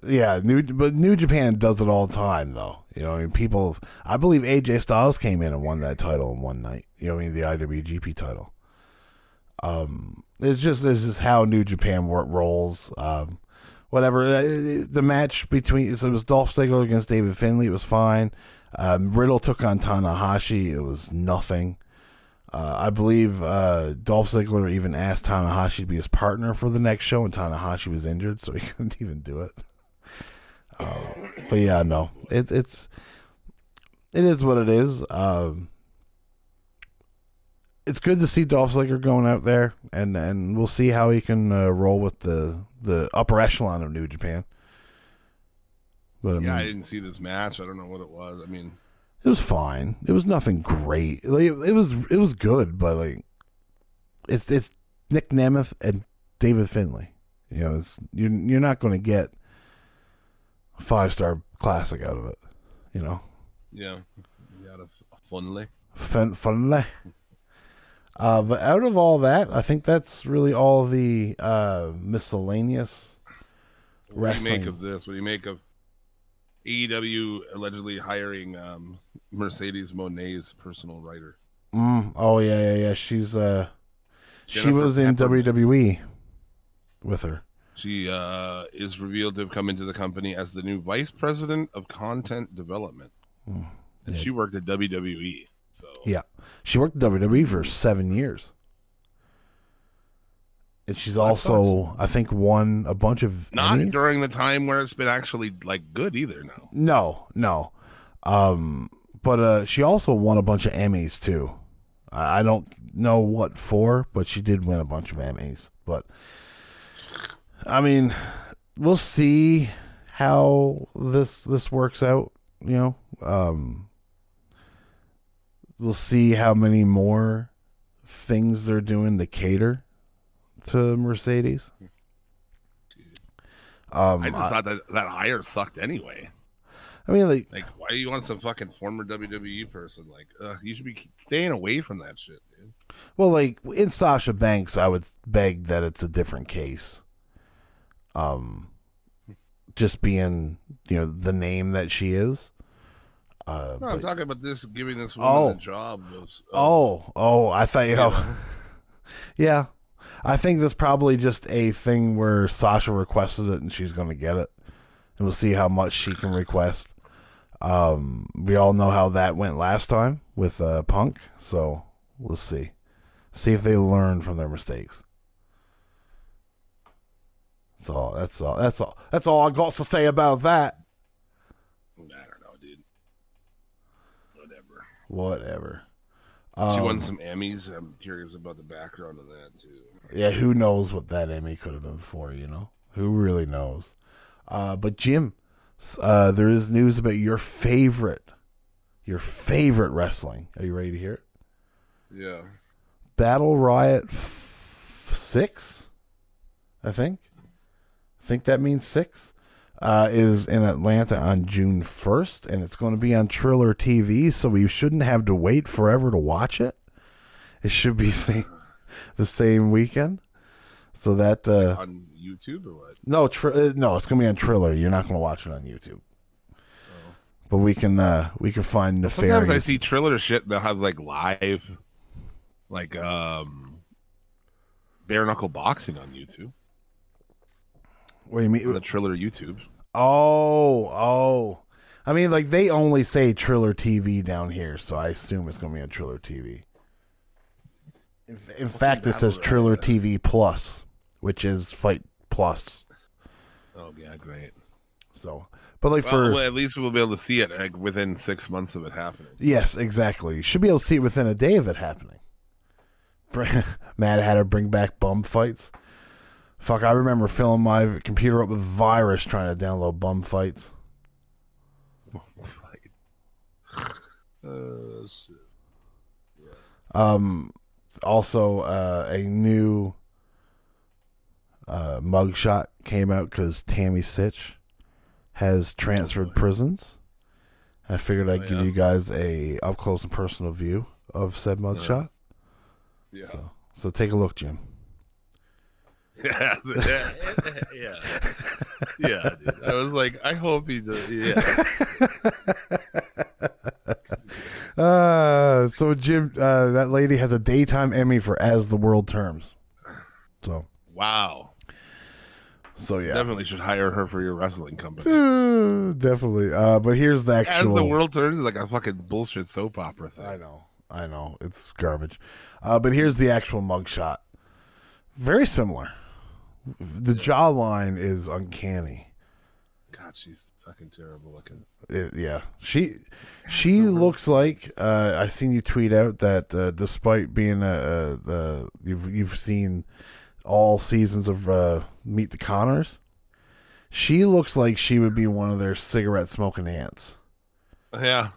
S5: Yeah, New but New Japan does it all the time, though. You know, I mean, people. I believe AJ Styles came in and won that title in one night. You know, I mean, the IWGP title. Um, it's just this is how New Japan rolls. Um, whatever Uh, the match between so it was Dolph Ziggler against David Finlay. It was fine. Um, Riddle took on Tanahashi. It was nothing. Uh, I believe uh, Dolph Ziggler even asked Tanahashi to be his partner for the next show, and Tanahashi was injured, so he couldn't even do it. Uh, but yeah, no, it, it's it is what it is. Um, it's good to see Dolph Ziggler going out there, and and we'll see how he can uh, roll with the the upper echelon of New Japan. But I
S6: Yeah, I
S5: mean,
S6: didn't see this match. I don't know what it was. I mean,
S5: it was fine. It was nothing great. Like it was it was good, but like it's it's Nick Nemeth and David Finlay. You know, it's you're you're not going to get a five star classic out of it. You know,
S6: yeah, you got a funly.
S5: Fin- Finlay. Uh, but out of all that, I think that's really all the uh, miscellaneous
S6: What do you make of this? What do you make of AEW allegedly hiring um, Mercedes Moné's personal writer?
S5: Mm, oh yeah, yeah, yeah. She's uh, she was in
S6: Pepperman.
S5: WWE with her.
S6: She uh, is revealed to have come into the company as the new vice president of content development, and
S5: yeah.
S6: she worked at WWE. So
S5: Yeah. She worked at WWE for seven years. And she's also, I think, won a bunch of
S6: not
S5: Emmys.
S6: during the time where it's been actually like good either. Now,
S5: No, no. Um, but uh, she also won a bunch of Emmys too. I, I don't know what for, but she did win a bunch of Emmys. But I mean, we'll see how this this works out. You know, um, we'll see how many more things they're doing to cater to Mercedes. Um,
S6: I just thought that that hire sucked anyway.
S5: I mean, like
S6: Like, why do you want some fucking former WWE person? Like, uh, you should be staying away from that shit, dude.
S5: Well, like in Sasha Banks, I would beg that it's a different case. Um, just being you know the name that she is. Uh,
S6: No, I'm talking about this giving this woman
S5: Oh.
S6: a job. Was, uh,
S5: oh, oh, I thought you know. yeah, I think that's probably just a thing where Sasha requested it and she's going to get it, and we'll see how much she can request. Um, we all know how that went last time with uh, Punk, so let's see, see if they learn from their mistakes. That's all. That's all. That's all. That's all I got to say about that.
S6: I don't know, dude. Whatever.
S5: Whatever.
S6: she
S5: Um,
S6: won some Emmys. I'm curious about the background of that too.
S5: Yeah, who knows what that Emmy could have been for, you know? Who really knows? Uh, but Jim, uh, there is news about your favorite, your favorite wrestling. Are you ready to hear it?
S6: Yeah.
S5: Battle Riot f- 6, I think. I think that means 6. Uh, is in Atlanta on June 1st, and it's going to be on Triller TV, so we shouldn't have to wait forever to watch it. It should be same, the same weekend. So that uh,
S6: On YouTube or what?
S5: no, tr- uh, no, it's gonna be on Triller. You're not gonna watch it on YouTube. but we can uh we can find
S6: Sometimes I see Triller shit. They'll have like live, like um, bare knuckle boxing on YouTube.
S5: What do you mean?
S6: The Triller YouTube.
S5: Oh, oh. I mean, like they only say Triller TV down here, so I assume it's gonna be on Triller TV. In, in fact, it says Triller TV Plus, which is Fight Plus.
S6: Oh yeah, great.
S5: So, but like
S6: Well,
S5: for
S6: well, at least we'll be able to see it like within six months of it happening.
S5: yes, exactly. You should be able to see it within a day of it happening. Matt had to bring back bum fights. Fuck, I remember filling my computer up with virus trying to download bum fights. Bum fight.
S6: Uh, shit. Yeah.
S5: Um, also, uh, a new uh, mugshot came out because Tammy Sytch has transferred prisons. I figured I'd
S6: Oh,
S5: give
S6: yeah.
S5: you guys a up close and personal view of said mugshot.
S6: Yeah.
S5: So, so take a look, Jim.
S6: Yeah, yeah, yeah. Dude. I was like, I hope he does. Yeah,
S5: Uh, so Jim, uh, that lady has a daytime Emmy for As the World Turns. So,
S6: wow.
S5: so yeah,
S6: Definitely should hire her for your wrestling company.
S5: Uh, definitely. Uh, but here's the actual.
S6: As the world turns, is like a fucking bullshit soap opera thing.
S5: I know, I know, it's garbage. Uh, but here's the actual mugshot. Very similar. The jawline is uncanny.
S6: God, she's fucking terrible looking.
S5: It- yeah, she she looks like uh, I seen you tweet out that uh, despite being a, a, a you've you've seen all seasons of uh, Meet the Conners, she looks like she would be one of their cigarette smoking ants.
S6: Yeah,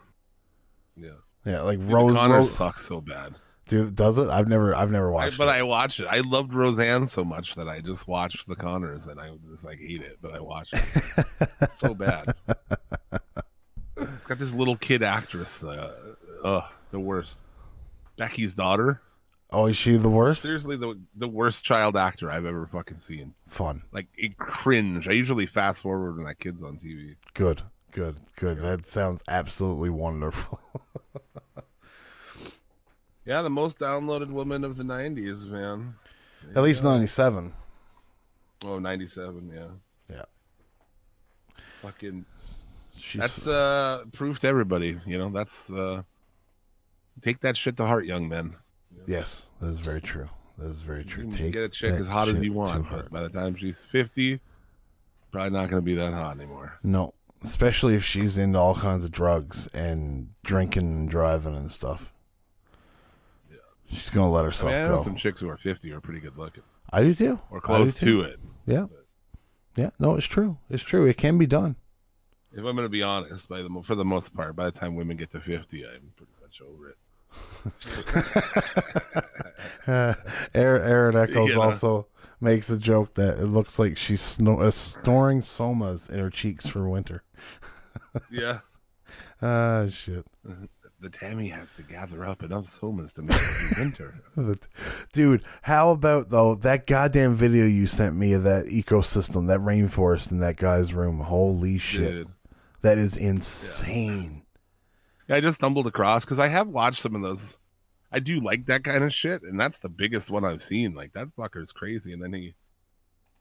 S6: yeah.
S5: Yeah, like
S6: Dude,
S5: Rose.
S6: the Conners
S5: Rose
S6: sucks so bad.
S5: Dude, does it? I've never I've never
S6: I,
S5: watched.
S6: but
S5: it.
S6: I watched it. I loved Roseanne so much that I just watched the Conners and I just like hate it, but I watched it. so bad. It's got this little kid actress. Uh, ugh, the worst. Becky's daughter.
S5: oh, is she the worst?
S6: Seriously, the the worst child actor I've ever fucking seen.
S5: Fun.
S6: Like it cringe. I usually fast forward when that kid's on TV.
S5: Good. Good. Good. That sounds absolutely wonderful.
S6: Yeah, the most downloaded woman of the '90s, man.
S5: At least ninety seven.
S6: Oh, 97, yeah.
S5: Yeah.
S6: Fucking
S5: She's
S6: That's uh proof to everybody, you know. That's uh take that shit to heart, young men.
S5: yes, that is very true. That is very
S6: You
S5: true.
S6: can
S5: Take
S6: get a chick as hot as you want, but by the time she's fifty, probably not gonna be that hot anymore.
S5: No, especially if she's into all kinds of drugs and drinking and driving and stuff. She's gonna let
S6: I
S5: herself
S6: mean, I know
S5: go.
S6: some chicks who are fifty are pretty good looking.
S5: I do too.
S6: Or close
S5: do too.
S6: to it.
S5: Yeah, yeah. No, it's true. It's true. It can be done.
S6: If I'm gonna be honest, by the for the most part, by the time women get to fifty, I'm pretty much over it.
S5: Aaron, Aaron Eccles
S6: Yeah.
S5: also makes a joke that it looks like she's sno- uh, storing somas in her cheeks for winter.
S6: yeah.
S5: Ah, shit.
S6: The Tammy has to gather up enough somas to make it through winter.
S5: Dude, how about though that goddamn video you sent me of that ecosystem, that rainforest in that guy's room? Holy shit.
S6: Dude.
S5: That is insane.
S6: Yeah, I just stumbled across because I have watched some of those. I do like that kind of shit, and that's the biggest one I've seen. Like that fucker's crazy, and then he,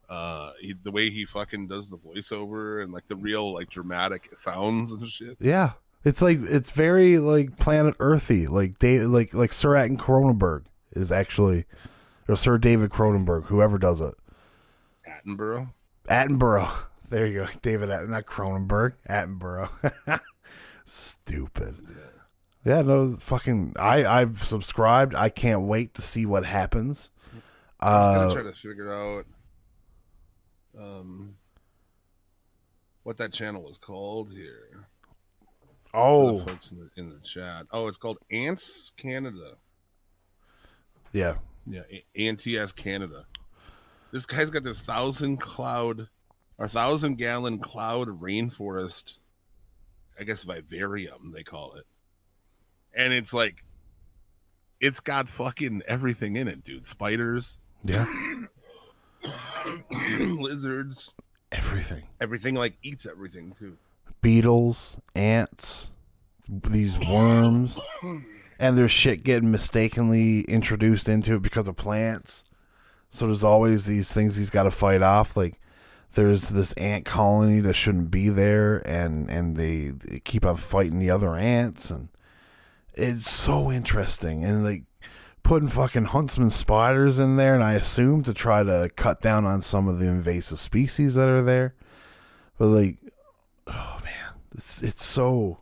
S6: uh, he, the way he fucking does the voiceover and like the real like dramatic sounds and shit.
S5: Yeah. It's like it's very like planet earthy. Like they like like Sir Atten Cronenberg is actually or Sir David Cronenberg, whoever does it.
S6: Attenborough.
S5: Attenborough. There you go. David Atten, not Cronenberg. Attenborough. Stupid. Yeah, no, fucking. I I've subscribed. I can't wait to see what happens.
S6: I'm gonna
S5: Uh,
S6: try to figure out, um, what that channel was called here.
S5: Oh,
S6: folks in the, in the chat. Oh, it's called Ants Canada.
S5: yeah.
S6: Yeah, ANTS Canada. This guy's got this thousand cloud or thousand gallon cloud rainforest. I guess vivarium they call it, and it's like, it's got fucking everything in it, dude. Spiders,
S5: Yeah.
S6: lizards,
S5: Everything.
S6: everything like eats everything too.
S5: Beetles, ants, these worms, and there's shit getting mistakenly introduced into it because of plants. So there's always these things he's got to fight off. Like there's this ant colony that shouldn't be there, and and they, they keep on fighting the other ants, and it's so interesting. And like putting fucking huntsman spiders in there, and I assume to try to cut down on some of the invasive species that are there. But like, oh it's it's so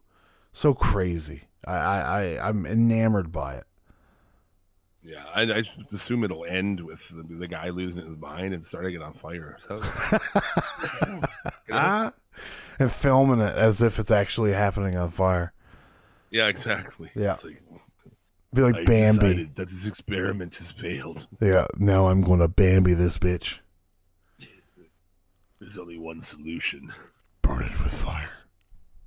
S5: so crazy. I I, I I'm enamored by it.
S6: Yeah, I, I assume it'll end with the, the guy losing his mind and starting it on fire. So,
S5: Ah, and filming it as if it's actually happening on fire.
S6: yeah, exactly.
S5: Yeah.
S6: Like,
S5: Be like
S6: I
S5: Bambi.
S6: that this experiment has failed.
S5: Yeah, now I'm going to Bambi this bitch.
S6: There's only one solution:
S5: Burn it with fire.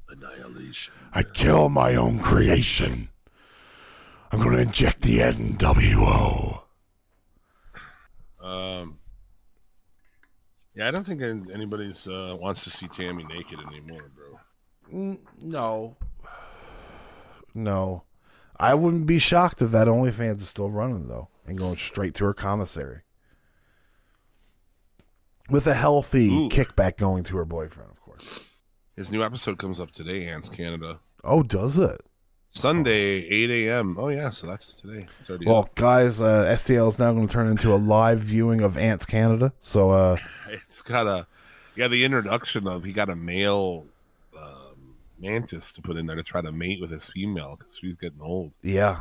S6: Annihilation.
S5: I kill my own creation. I'm going to inject the NWO.
S6: Um, yeah, I don't think an- anybody's uh, wants to see Tammy naked anymore, bro.
S5: No. No. I wouldn't be shocked if that OnlyFans is still running, though, and going straight to her commissary. With a healthy
S6: Ooh.
S5: kickback going to her boyfriend, of course.
S6: His new episode comes up today, Ants Canada.
S5: Oh, does it?
S6: Sunday, 8 a.m. Oh, yeah, so that's today. It's
S5: Well,
S6: up.
S5: guys, uh, STL is now going to turn into a live viewing of Ants Canada. So, uh,
S6: It's got a, yeah, the introduction of he got a male um, mantis to put in there to try to mate with his female because she's getting old.
S5: yeah,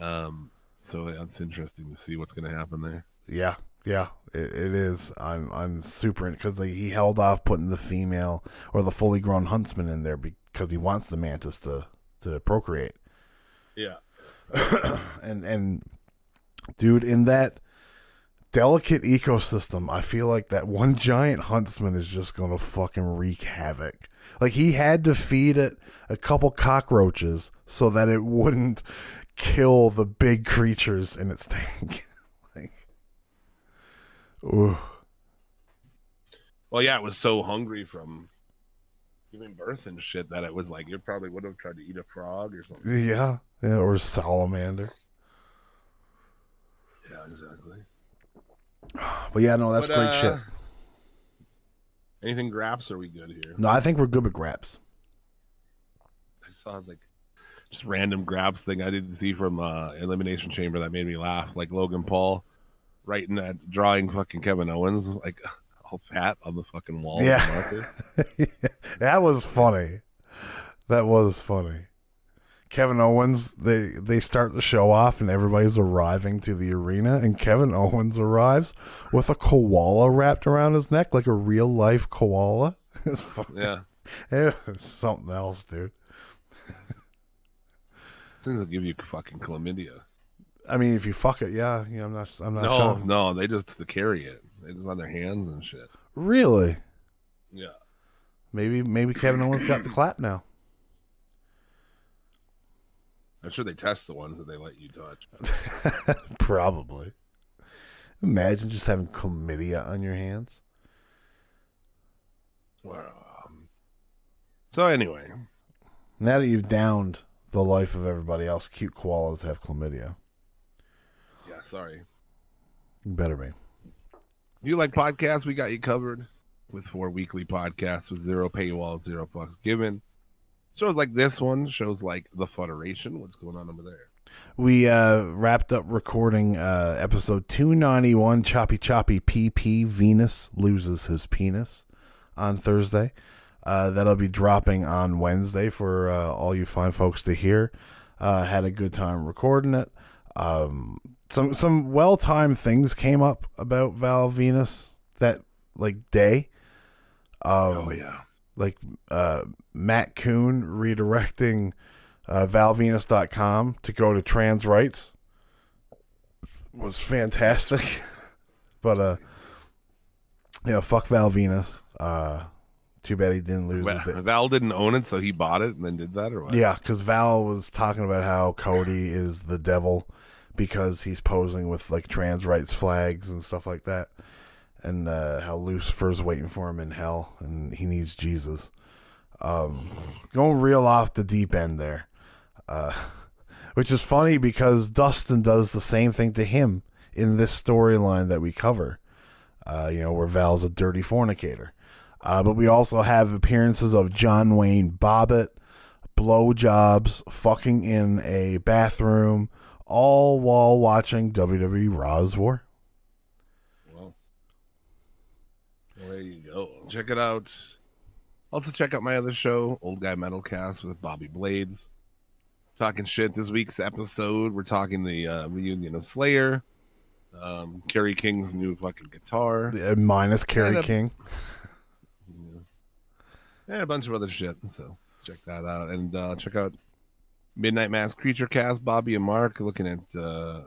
S6: Um, so that's interesting to see what's going to happen there.
S5: Yeah, yeah, it, it is. I'm I'm super because like, he held off putting the female or the fully grown huntsman in there because he wants the mantis to to procreate.
S6: Yeah.
S5: And and dude, in that delicate ecosystem, I feel like that one giant huntsman is just gonna fucking wreak havoc. Like he had to feed it a couple cockroaches so that it wouldn't kill the big creatures in its tank. ooh.
S6: Well, yeah, it was so hungry from giving birth and shit that it was like you probably would have tried to eat a frog or something.
S5: Yeah, yeah, or salamander.
S6: Yeah, exactly.
S5: But yeah, no, that's
S6: But,
S5: great
S6: uh,
S5: shit.
S6: Anything graps? Are we good here?
S5: No, I think we're good with graps.
S6: I saw like just random grabs thing I didn't see from uh, Elimination Chamber that made me laugh. Like Logan Paul writing that drawing fucking Kevin Owens like all fat on the fucking wall.
S5: Yeah. that was funny. That was funny. Kevin Owens, they they start the show off and everybody's arriving to the arena and Kevin Owens arrives with a koala wrapped around his neck like a real life koala. It's fucking,
S6: yeah.
S5: it something else, dude.
S6: Things will give you fucking chlamydia.
S5: I mean, if you fuck it, yeah, yeah I'm not I'm not
S6: No, no, they just carry it. They just on their hands and shit.
S5: Really?
S6: Yeah.
S5: Maybe maybe Kevin Owens got the clap now.
S6: I'm sure they test the ones that they let you touch.
S5: Probably. Imagine just having chlamydia on your hands.
S6: Well, um, so anyway,
S5: Now that you've downed the life of everybody else, cute koalas have chlamydia.
S6: Yeah, sorry.
S5: You better be.
S6: You like podcasts, we got you covered with four weekly podcasts with zero paywall, zero fucks given. Shows like this one, shows like The Federation. What's going on over there?
S5: We uh, wrapped up recording uh, episode 291 Choppy Choppy PP Venus loses his penis on Thursday. Uh, that'll be dropping on Wednesday for uh, all you fine folks to hear. Uh, had a good time recording it. Um, some some well timed things came up about Val Venis that like day. Um,
S6: Oh yeah.
S5: like uh, Matt Koon redirecting uh, ValVenis.com to go to trans rights was fantastic. but uh, yeah, fuck Val Venis. Uh, too bad he didn't lose.
S6: Well, Val didn't own it, so he bought it and then did that, or what?
S5: yeah, because Val was talking about how Cody is the devil because he's posing with like trans rights flags and stuff like that, and uh, how Lucifer's waiting for him in hell and he needs Jesus. Um, going real off the deep end there, uh, which is funny because Dustin does the same thing to him in this storyline that we cover. Uh, you know, where Val's a dirty fornicator. Uh, but we also have appearances of John Wayne Bobbitt, blowjobs, fucking in a bathroom, all while watching WWE Raw's War.
S6: Well, well, there you go. Check it out. Also, check out my other show, Old Guy Metalcast with Bobby Blades. Talking shit this week's episode. We're talking the uh, reunion of Slayer, um, Kerry King's new fucking guitar,
S5: Uh, minus Kerry
S6: And a-
S5: King.
S6: and a bunch of other shit. So check that out. And uh, check out Midnight Mass Creature Cast, Bobby and Mark looking at uh,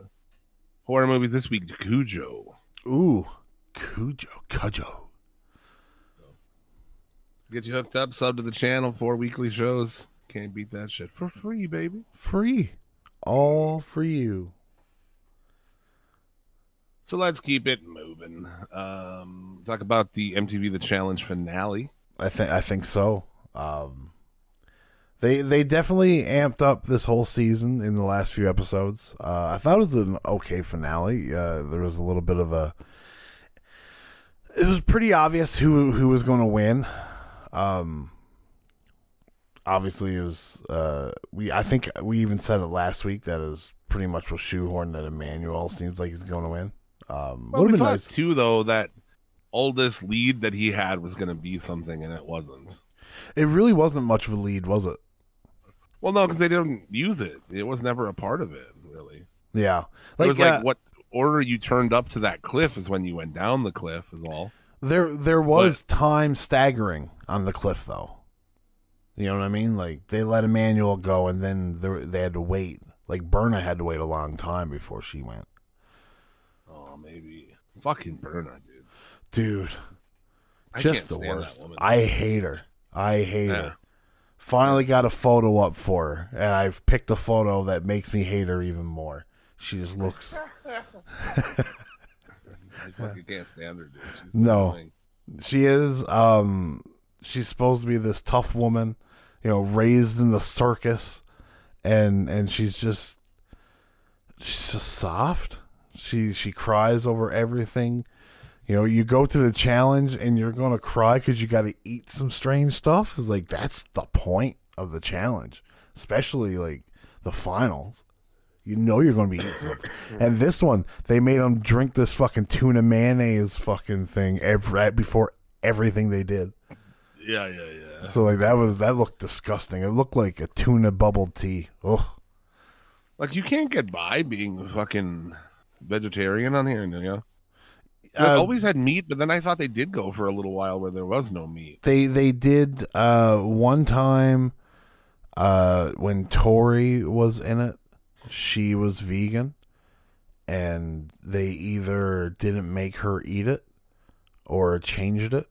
S6: horror movies this week. Cujo.
S5: Ooh, Cujo, Cujo.
S6: Get you hooked up, sub to the channel, four weekly shows. Can't beat that shit for free, baby.
S5: Free. All for you.
S6: So let's keep it moving. Um, talk about the MTV The Challenge finale.
S5: I think I think so. Um, they they definitely amped up this whole season in the last few episodes. Uh, I thought it was an okay finale. Uh, there was a little bit of a. It was pretty obvious who who was going to win. Um, obviously, it was. Uh, we I think we even said it last week that is pretty much was shoehorned that Emanuel seems like he's going to win. Um,
S6: Well,
S5: would
S6: we
S5: have been
S6: thought
S5: nice.
S6: too, though, that oldest lead that he had was going to be something, and it wasn't.
S5: It really wasn't much of a lead, was it?
S6: Well, no, because they didn't use it. It was never a part of it, really.
S5: Yeah,
S6: it was like
S5: uh,
S6: what order you turned up to that cliff is when you went down the cliff, is all.
S5: There there was time staggering on the cliff though. You know what I mean? Like they let Emanuel go and then there, they had to wait. Like Berna had to wait a long time before she went.
S6: Oh, maybe. Fucking Berna, dude.
S5: Dude,
S6: I
S5: just the worst.
S6: that woman.
S5: I hate her. I hate
S6: Yeah.
S5: her. Finally got a photo up for her, and I've picked a photo that makes me hate her even more. She just looks
S6: I fucking can't stand her, dude. She's
S5: No.
S6: annoying.
S5: She is. Um, she's supposed to be this tough woman, you know, raised in the circus, and and she's just she's just soft. She she cries over everything. You know, you go to the challenge and you're gonna cry because you got to eat some strange stuff. It's like that's the point of the challenge, especially like the finals. You know you're going to be eating something. And this one, they made them drink this fucking tuna mayonnaise fucking thing every, right before everything they did.
S6: Yeah, yeah, yeah.
S5: So like that was that looked disgusting. It looked like a tuna bubble tea. Oh,
S6: Like you can't get by being fucking vegetarian on here, you know. They
S5: Uh,
S6: always had meat, but then I thought they did go for a little while where there was no meat.
S5: they they did uh one time uh when Tori was in it, she was vegan and they either didn't make her eat it or changed it.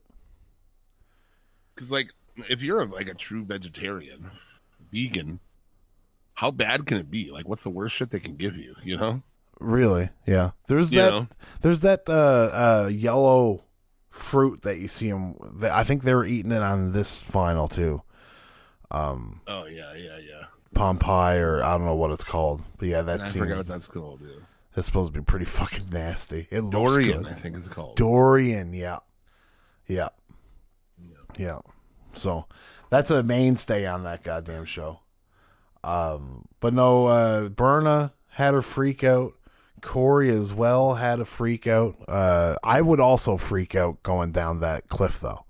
S6: Because like, if you're a, like a true vegetarian, vegan, how bad can it be? Like, what's the worst shit they can give you? You know?
S5: Really? Yeah. There's
S6: You
S5: that.
S6: know?
S5: There's that uh, uh, yellow fruit that you see them. That I think they were eating it on this final too. Um,
S6: Oh yeah, yeah, yeah.
S5: palm pie or I don't know what it's called, but yeah, that
S6: I
S5: seems
S6: forgot what that's called. Yeah.
S5: that's supposed to be pretty fucking nasty. It looks
S6: durian,
S5: good.
S6: I think it's called.
S5: durian, yeah, yeah, yeah. So that's a mainstay on that goddamn show. Um, but no, uh, Berna had her freak out. Corey as well had a freak out. Uh, I would also freak out going down that cliff though.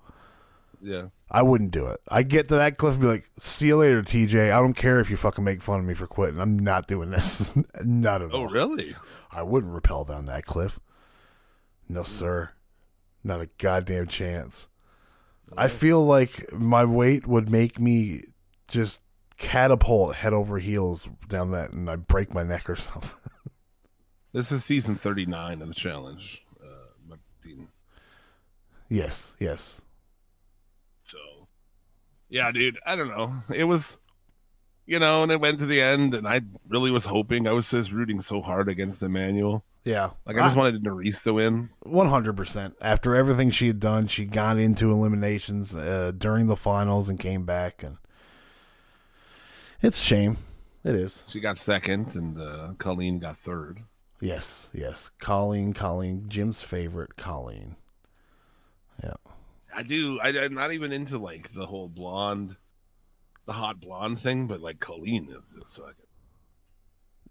S6: yeah.
S5: I wouldn't do it. I get to that cliff and be like, "See you later, TJ. I don't care if you fucking make fun of me for quitting. I'm not doing this. not at all.
S6: Oh really?
S5: I wouldn't rappel down that cliff. No, sir. Not a goddamn chance. I feel like my weight would make me just catapult head over heels down that and I break my neck or something.
S6: This is season thirty nine of the challenge. Uh,
S5: yes, yes.
S6: So, yeah, dude, I don't know. It was, you know, and it went to the end, and I really was hoping. I was just rooting so hard against Emanuel.
S5: Yeah,
S6: Like I just wanted Nurys to win.
S5: one hundred percent. After everything she had done, she got into eliminations uh, during the finals and came back, and it's a shame. It is.
S6: She got second, and uh, Colleen got third.
S5: Yes, yes. Colleen, Colleen, Jim's favorite, Colleen. Yeah.
S6: I do. I, I'm not even into like the whole blonde, the hot blonde thing, but like Colleen is just fucking.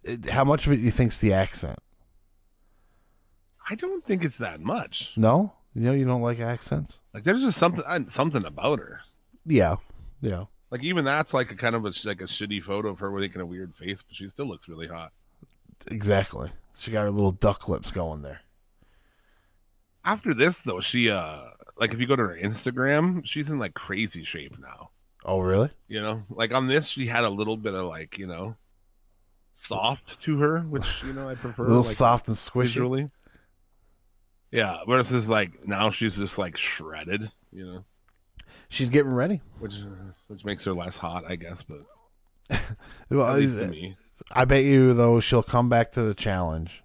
S5: It- How much of it do you think's the accent?
S6: I don't think it's that much.
S5: No, you know you don't like accents.
S6: Like there's just something uh, something about her.
S5: Yeah, yeah.
S6: Like even that's like a kind of a like a shitty photo of her making a weird face, but she still looks really hot.
S5: Exactly. She got her little duck lips going there.
S6: After this though, she uh like if you go to her Instagram, she's in like crazy shape now.
S5: Oh, really?
S6: You know, like on this, she had a little bit of like you know, soft to her, which you know I prefer.
S5: A little
S6: like,
S5: soft and squishy.
S6: visually. Yeah, versus like now she's just like shredded, you know,
S5: She's getting ready.
S6: which which makes her less hot, I guess. But
S5: Well,
S6: at least to me,
S5: I bet you though she'll come back to the challenge,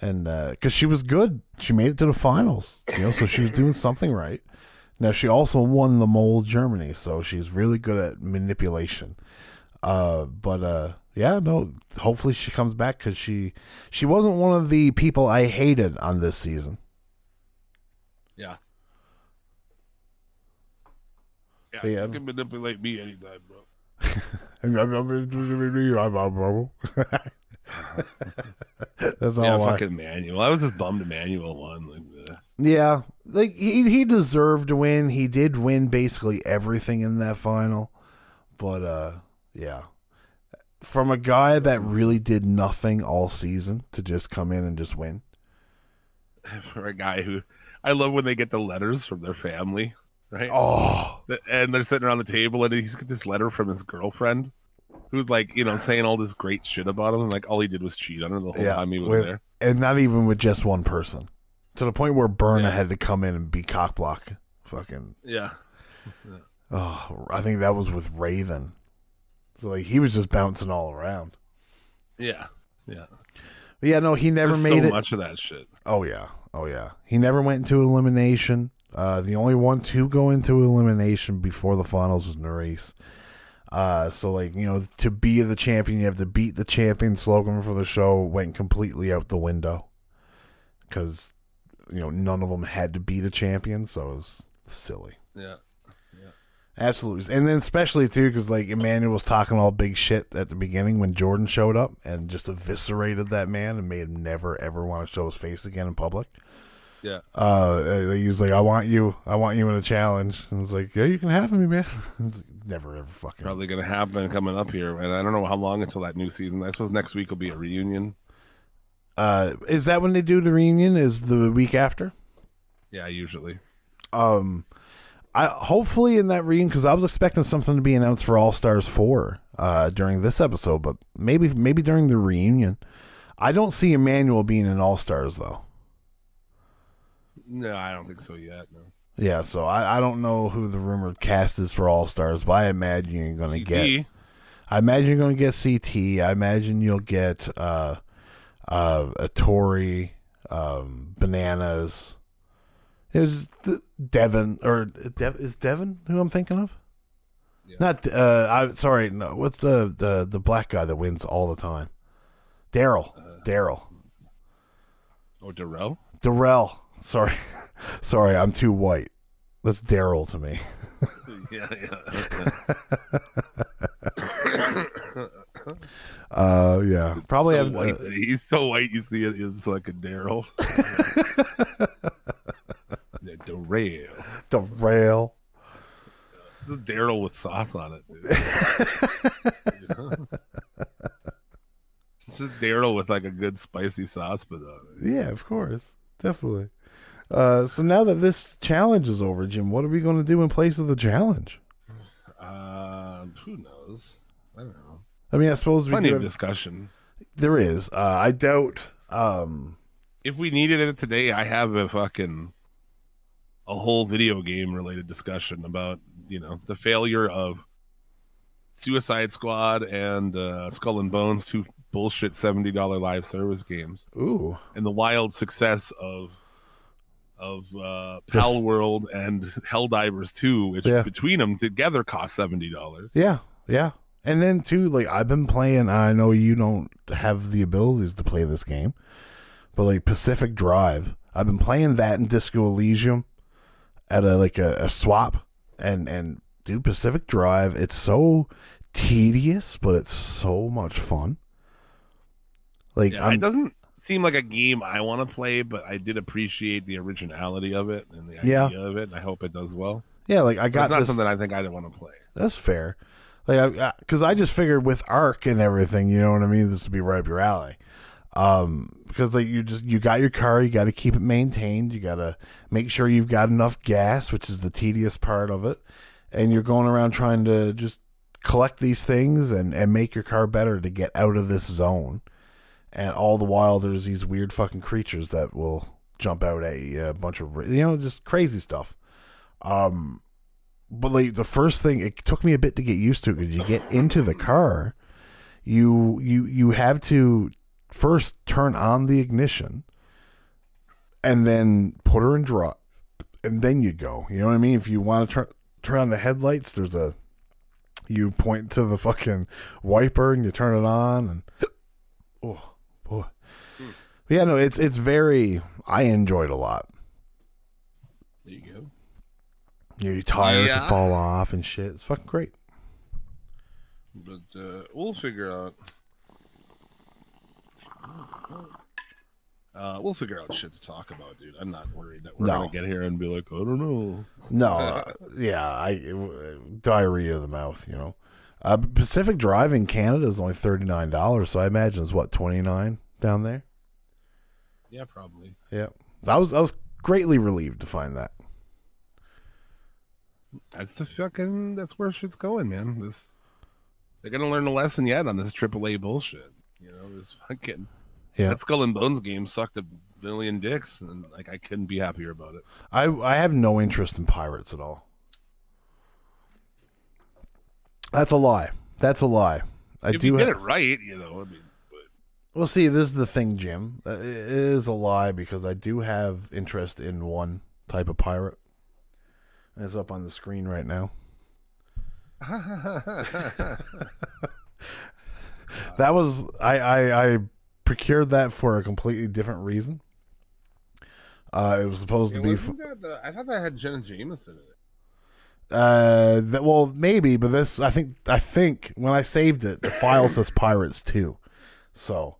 S5: and because she was good, she made it to the finals. You know, so she was doing something right. Now she also won the mole Germany, so she's really good at manipulation. Uh, but uh, yeah, no. Hopefully she comes back because she she wasn't one of the people I hated on this season.
S6: yeah. Yeah,
S5: Yeah.
S6: you can manipulate me anytime, bro.
S5: That's all.
S6: yeah,
S5: I-
S6: fucking Manuel. I was just bummed Manuel won. Like,
S5: Yeah, like he he deserved to win. He did win basically everything in that final. But uh yeah. From a guy that really did nothing all season to just come in and just win.
S6: for a guy who I love when they get the letters from their family, right?
S5: Oh,
S6: and they're sitting around the table and he's got this letter from his girlfriend who's like you know saying all this great shit about him and like all he did was cheat on her the whole
S5: yeah.
S6: time he was
S5: with-
S6: there
S5: And not even with just one person. To the point where Berna
S6: Yeah.
S5: had to come in and be cockblock. Fucking
S6: yeah
S5: oh I think that was with Raven. So like he was just bouncing all around.
S6: yeah yeah
S5: But yeah, no, he never
S6: There's
S5: made
S6: so
S5: it.
S6: much of that shit
S5: Oh yeah, oh yeah. He never went into elimination. Uh, the only one to go into elimination before the finals was Nurys. Uh, so like you know, to be the champion, you have to beat the champion. Slogan for the show went completely out the window because you know none of them had to beat a champion, so it was silly.
S6: yeah
S5: Absolutely, and then especially too because like Emanuel was talking all big shit at the beginning when Jordan showed up and just eviscerated that man and made him never ever want to show his face again in public.
S6: Yeah
S5: Uh, he was like, "I want you, I want you in a challenge," and it's like, "Yeah, you can have me, man." Like, never ever fucking.
S6: probably gonna happen coming up here and I don't know how long until that new season I suppose next week will be a reunion
S5: Uh, is that when they do the reunion? Is the week after?
S6: yeah usually
S5: Um, I hopefully in that reunion because I was expecting something to be announced for All Stars four uh during this episode, but maybe maybe during the reunion. I don't see Emanuel being in All Stars though.
S6: No I don't think so yet no
S5: Yeah, so I, I don't know who the rumored cast is for All Stars, but I imagine you're going to get. I imagine you're going to get CT. I imagine you'll get uh, uh, a Tori, um, bananas. Is the Devon or Dev, is Devon who I'm thinking of?
S6: Yeah.
S5: Not uh, I sorry. No, what's the the the black guy that wins all the time? Daryl. Daryl.
S6: oh Darrell
S5: Darrell. Sorry, sorry. I'm too white. That's Daryl to me.
S6: yeah yeah
S5: Uh, yeah, probably
S6: so
S5: have.
S6: white
S5: uh,
S6: he's so white you see it is like a Daryl Darrell
S5: Darrell.
S6: This is Daryl with sauce on it. Dude. this is Daryl with like a good spicy sauce, but uh,
S5: Yeah, of course, definitely. Uh, so now that this challenge is over, Jim, what are we going to do in place of the challenge?
S6: uh, who knows? I don't know.
S5: I mean, I suppose we
S6: Plenty
S5: do.
S6: of
S5: Have,
S6: discussion.
S5: there is. Uh, I doubt. Um,
S6: If we needed it today, I have a fucking a whole video game related discussion about you know the failure of Suicide Squad and uh, Skull and Bones, two bullshit seventy dollar live service games
S5: Ooh.
S6: and the wild success of of uh,
S5: Yes.
S6: Palworld and Helldivers 2, which
S5: Yeah.
S6: between them together cost seventy dollars.
S5: Yeah, yeah. And then too, like I've been playing. I know you don't have the abilities to play this game, but like Pacific Drive, I've been playing that in Disco Elysium at a like a, a swap, and and dude, Pacific Drive, it's so tedious, but it's so much fun. Like
S6: Yeah, it doesn't seem like a game I want to play, but I did appreciate the originality of it and the
S5: Yeah.
S6: idea of it. And I hope it does well.
S5: yeah, like I
S6: But
S5: got
S6: it's not
S5: this.
S6: something I think I'd want to play.
S5: That's fair. Like, I, because I just figured with Arc and everything, you know what I mean. This would be right up your alley. Um, because like you just you got your car, you got to keep it maintained. You got to make sure you've got enough gas, which is the tedious part of it. And you're going around trying to just collect these things and and make your car better to get out of this zone. And all the while, there's these weird fucking creatures that will jump out at you, a bunch of you know just crazy stuff. Um, but like the first thing it took me a bit to get used to because you get into the car you you you have to first turn on the ignition and then put her in drive and then you go. You know what i mean? If you want to turn turn on the headlights there's a you point to the fucking wiper and you turn it on and oh yeah no it's it's very i enjoyed a lot
S6: There you go.
S5: your tire
S6: Yeah.
S5: can fall off and shit it's fucking great
S6: But uh, we'll figure out. Uh, we'll figure out shit to talk about, dude. I'm not worried that we're
S5: No.
S6: gonna get here and be like, I don't know.
S5: No, uh, yeah, I diarrhea of the mouth, you know. Uh, Pacific Drive in Canada is only thirty nine dollars, so I imagine it's what twenty nine down there.
S6: Yeah, probably.
S5: Yeah, I was I was greatly relieved to find that.
S6: That's the fucking. That's where shit's going, man. This they're gonna learn a lesson yet on this AAA bullshit. You know, this fucking
S5: Yeah,
S6: that Skull and Bones game sucked a billion dicks, and like I couldn't be happier about it.
S5: I I have no interest in pirates at all. That's a lie. That's a lie. I
S6: if
S5: do.
S6: you
S5: ha-
S6: it right, you know. I mean,
S5: Well, see, this is the thing, Jim. Uh, It is a lie because I do have interest in one type of pirate. It's up on the screen right now. that was I, I I procured that for a completely different reason. Uh, it was supposed to be. f-
S6: the, I thought that had Jenna Jameson in it.
S5: Uh, th- well, maybe, but this I think I think when I saved it, the file says pirates too. So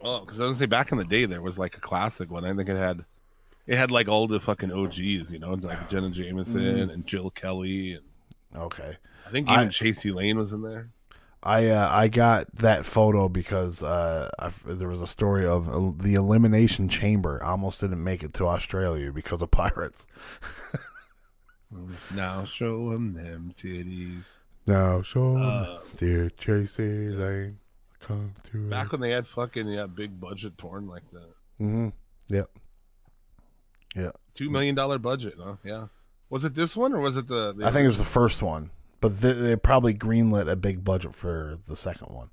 S6: Oh, because I was gonna say back in the day there was like a classic one. I think it had it had like all the fucking OGs, you know, like Jenna Jameson and Jill Kelly, and
S5: okay.
S6: I think even
S5: I-
S6: Chasey Lane was in there.
S5: I uh, I got that photo because uh, I, there was a story of uh, the elimination chamber almost didn't make it to Australia because of pirates.
S6: Now show them them titties.
S5: Now, show
S6: Uh,
S5: dear Chasey Lane, come to
S6: Back when they had fucking yeah big budget porn like that,
S5: Mm-hmm. Yep. Yeah,
S6: two million dollar budget, huh? Yeah. Was it this one or was it the? the
S5: I think it was the first one, but th- they probably greenlit a big budget for the second one.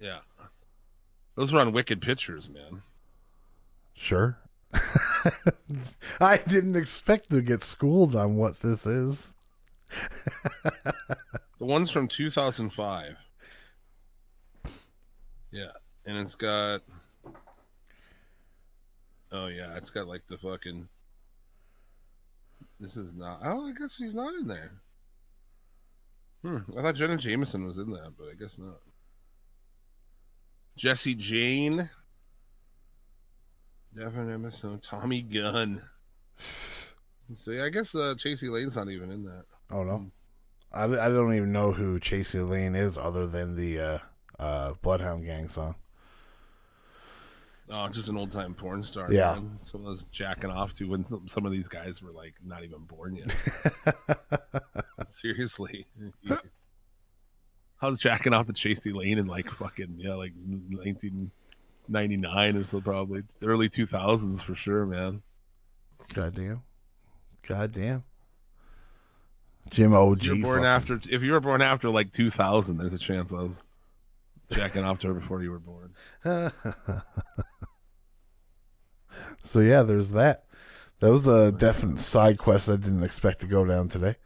S6: yeah. Those were on Wicked Pictures, man.
S5: Sure. I didn't expect to get schooled on what this is.
S6: The one's from 2005. Yeah, and it's got. Oh yeah, it's got like the fucking. This is not. Oh, I guess he's not in there. Hmm. I thought Jenna Jameson was in that, but I guess not. Jesse Jane. Devin Emerson, Tommy Gunn. So yeah, I guess uh, Chasey Lane's not even in that.
S5: Oh no, I, I don't even know who Chasey Lane is other than the uh, uh, Bloodhound Gang song.
S6: Oh, just an old time porn star.
S5: Yeah.
S6: man. Someone was jacking off to when some, some of these guys were like not even born yet. Seriously. I was jacking off to Chasey Lane in like fucking, yeah, like 1999 or so, probably. Early 2000s for sure, man.
S5: Goddamn, goddamn. Jim OG.
S6: If you're born
S5: fucking-
S6: after, if you were born after like 2000, there's a chance I was jacking off to her before you were born.
S5: So yeah, there's that. That was a definite side quest I didn't expect to go down today.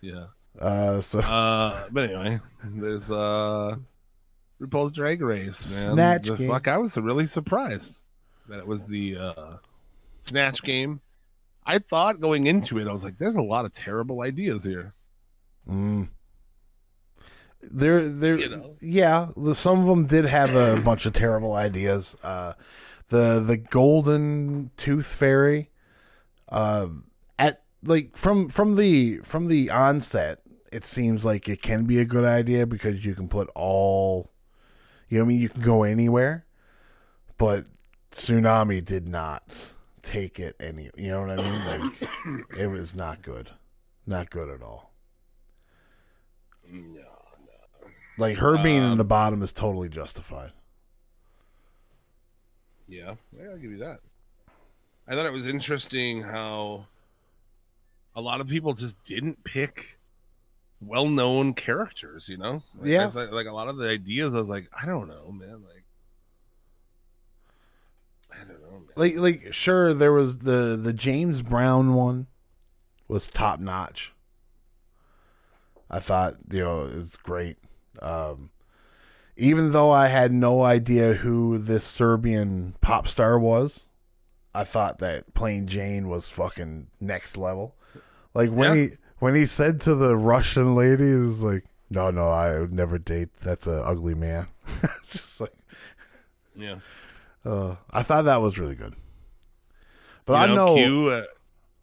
S6: Yeah.
S5: Uh, so
S6: Uh, but anyway, there's uh RuPaul's Drag Race, man.
S5: Snatch
S6: the
S5: game.
S6: fuck, I was really surprised that it was the uh Snatch game. I thought going into it, I was like, "There's a lot of terrible ideas here."
S5: Mm. There, there,
S6: You know?
S5: yeah. the- Some of them did have a bunch of terrible ideas. Uh, the the golden tooth fairy, uh, at like from from the from the onset, it seems like it can be a good idea because you can put all, you know, what I mean, you can go anywhere, but Xunami did not take it any. You know what I mean? Like it was not good, not good at all.
S6: No,
S5: Like her being in
S6: Um,
S5: the bottom is totally justified.
S6: Yeah, yeah, I'll give you that. I thought it was interesting how a lot of people just didn't pick well-known characters. You know, like,
S5: Yeah.
S6: Thought- like a lot of the ideas, I was like, I don't know, man. Like, I don't know, man.
S5: Like like sure there was the the James Brown one was top notch. I thought, you know, it was great. Um even though I had no idea who this Serbian pop star was, I thought that Plane Jane was fucking next level. Like when
S6: Yeah.
S5: he when he said to the Russian lady, was like, "No, no, I would never date. That's a ugly man." Just like
S6: yeah,
S5: Uh, I thought that was really good. But
S6: You
S5: I know.
S6: Q, uh,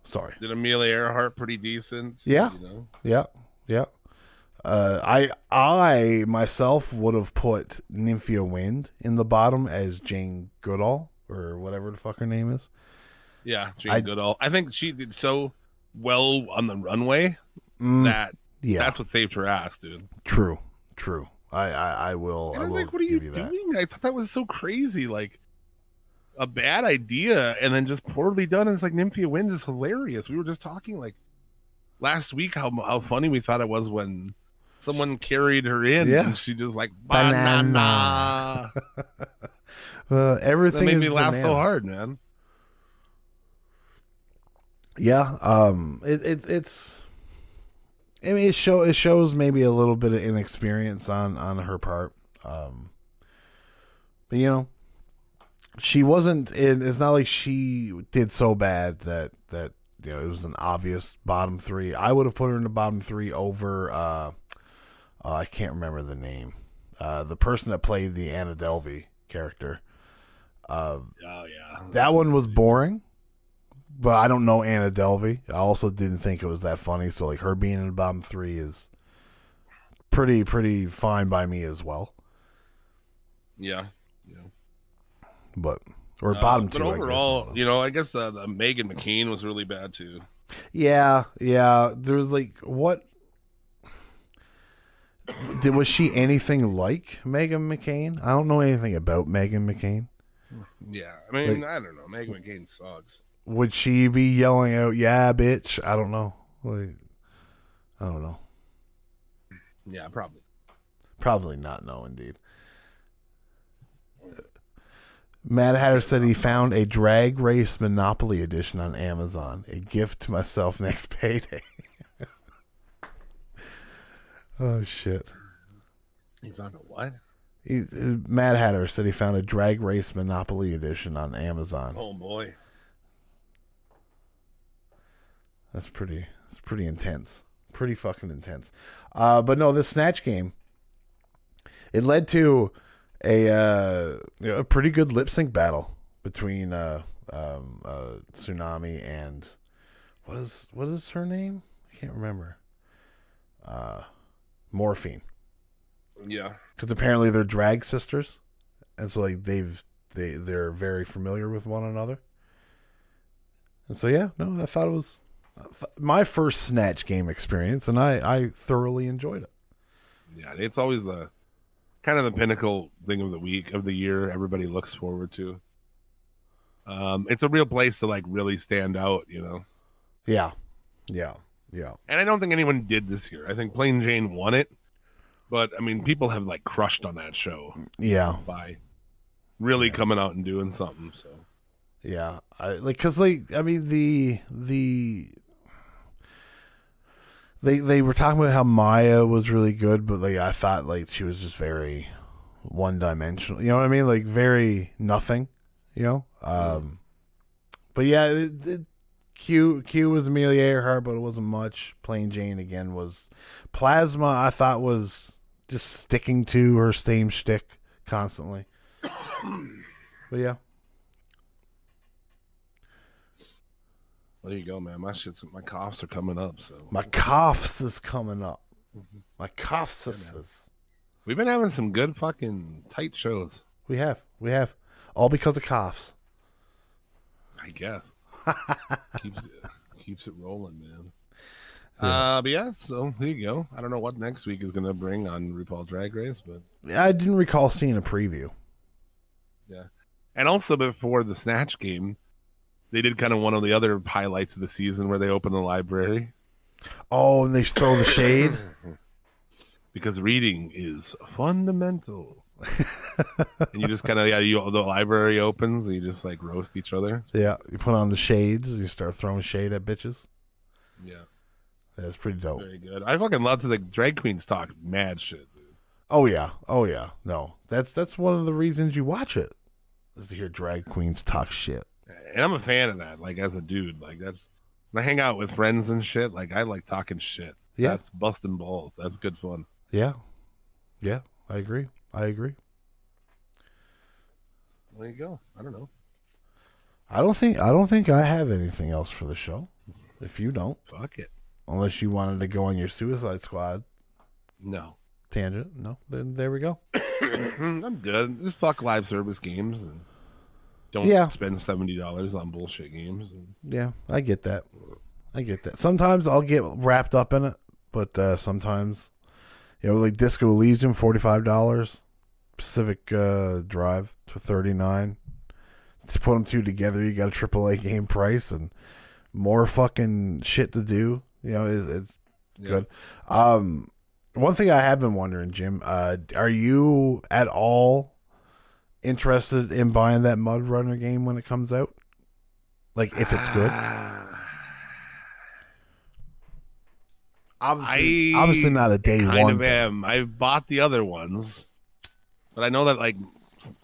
S5: Sorry.
S6: did Amelia Earhart pretty decent.
S5: Yeah.
S6: you know,
S5: Yeah. Yeah. Uh, I I myself would have put Nymphia Wind in the bottom as Jane Goodall or whatever the fuck her name is.
S6: yeah, Jane
S5: I-
S6: Goodall. I think she did so well on the runway
S5: Mm,
S6: that
S5: yeah.
S6: that's what saved her ass, dude.
S5: true. True. I I, I will.
S6: And
S5: I
S6: I was
S5: will
S6: like, what are you,
S5: that.
S6: doing? I thought that was so crazy. Like a bad idea and then just poorly done. And it's like Nymphia Wind is hilarious. We were just talking like last week how how funny we thought it was when someone carried her in
S5: Yeah.
S6: and she just like
S5: Banana.
S6: banana.
S5: Uh,
S6: that
S5: everything
S6: made
S5: is
S6: me laugh so hard, man.
S5: Yeah, um, it, it it's. I mean, it show it shows maybe a little bit of inexperience on on her part, um, but you know, she wasn't. It, it's not like she did so bad that that you know it was an obvious bottom three. I would have put her in the bottom three over. Uh, uh, I can't remember the name. Uh, the person that played the Anna Delvey character. Uh,
S6: Oh yeah.
S5: that one was boring, but I don't know Anna Delvey. I also didn't think it was that funny. So like her being in the bottom three is pretty pretty fine by me as well.
S6: Yeah. Yeah.
S5: But or
S6: Uh,
S5: bottom
S6: but
S5: two. Guess.
S6: overall, you know, I guess the, the Meghan McCain was really bad too.
S5: yeah, yeah. There was like what. Did, was she anything like Meghan McCain? I don't know anything about Meghan McCain.
S6: Yeah. I mean,
S5: Like-
S6: I don't know. Meghan McCain sucks.
S5: Would she be yelling out, "Yeah, bitch"? I don't know. Like, I don't know.
S6: Yeah, probably.
S5: Probably not. No, indeed. Mad Hatter said he found a drag race Monopoly edition on Amazon. A gift to myself next payday. oh shit!
S6: You found a what?
S5: He, uh, Mad Hatter said he found a drag race Monopoly edition on Amazon.
S6: Oh boy.
S5: That's pretty. That's pretty intense. Pretty fucking intense. Uh, but no, this snatch game. It led to a uh, you know, a pretty good lip sync battle between uh, um, uh, Xunami and what is what is her name? I can't remember. Morphine,
S6: Yeah.
S5: because apparently they're drag sisters, and so like they've they they're very familiar with one another. And so yeah, no, I thought it was my first snatch game experience, and I I thoroughly enjoyed it.
S6: Yeah, it's always the kind of the pinnacle thing of the week of the year everybody looks forward to. Um, it's a real place to like really stand out, you know.
S5: Yeah, yeah, yeah.
S6: And I don't think anyone did this year. I think Plane Jane won it, But I mean, people have like crushed on that show
S5: Yeah,
S6: by really coming out and doing something. So
S5: yeah. I like because like I mean the the they they were talking about how Mhi'ya was really good, but like I thought like she was just very one dimensional. You know what I mean? Like very nothing. You know. Um. But yeah, it, it, Q Q was Amelia Earhart, but it wasn't much. Plane Jane again was Plasma. I thought was just sticking to her same shtick constantly. but yeah,
S6: well, there you go, man. My shit's my coughs are coming up. So
S5: my coughs is coming up. Mm-hmm. My coughs is.
S6: we've been having some good fucking tight shows.
S5: We have, we have, all because of coughs.
S6: I guess keeps it keeps it rolling, man. Uh, but yeah, so there you go. I don't know what next week is gonna bring on RuPaul Drag Race, but
S5: I didn't recall seeing a preview.
S6: yeah. And also before the snatch game, they did kind of one of the other highlights of the season where they open the library
S5: Oh, and they throw the shade.
S6: because reading is fundamental. and you just kind of yeah, you the library opens and you just like roast each other.
S5: yeah, you put on the shades and you start throwing shade at bitches.
S6: Yeah,
S5: That's pretty dope.
S6: very good. I fucking love to the drag queens talk mad shit. Dude.
S5: Oh yeah, oh yeah. No, that's that's one of the reasons you watch it is to hear drag queens talk shit.
S6: And I'm a fan of that. Like as a dude, like that's when I hang out with friends and shit. Like I like talking shit.
S5: Yeah.
S6: that's busting balls. That's good fun.
S5: Yeah, yeah. I agree. I agree.
S6: There you go. I don't know.
S5: I don't think I don't think I have anything else for the show. If you don't,
S6: Fuck it.
S5: unless you wanted to go on your Suicide Squad
S6: No,
S5: tangent, no, then there we go.
S6: I'm good. Just fuck live service games and don't
S5: Yeah.
S6: spend seventy dollars on bullshit games.
S5: Yeah, I get that. I get that. Sometimes I'll get wrapped up in it, but uh, sometimes, you know, like Disco Elysium, forty five dollars. Pacific uh, Drive thirty nine. To put them two together, you got a AAA game price and more fucking shit to do. You know, it's, it's
S6: Yeah.
S5: good. Um, one thing I have been wondering, Jim, uh, are you at all interested in buying that Mud Runner game when it comes out? Like, if it's good. Obviously,
S6: I
S5: obviously not a day
S6: kind
S5: one.
S6: of am. I've bought the other ones, but I know that like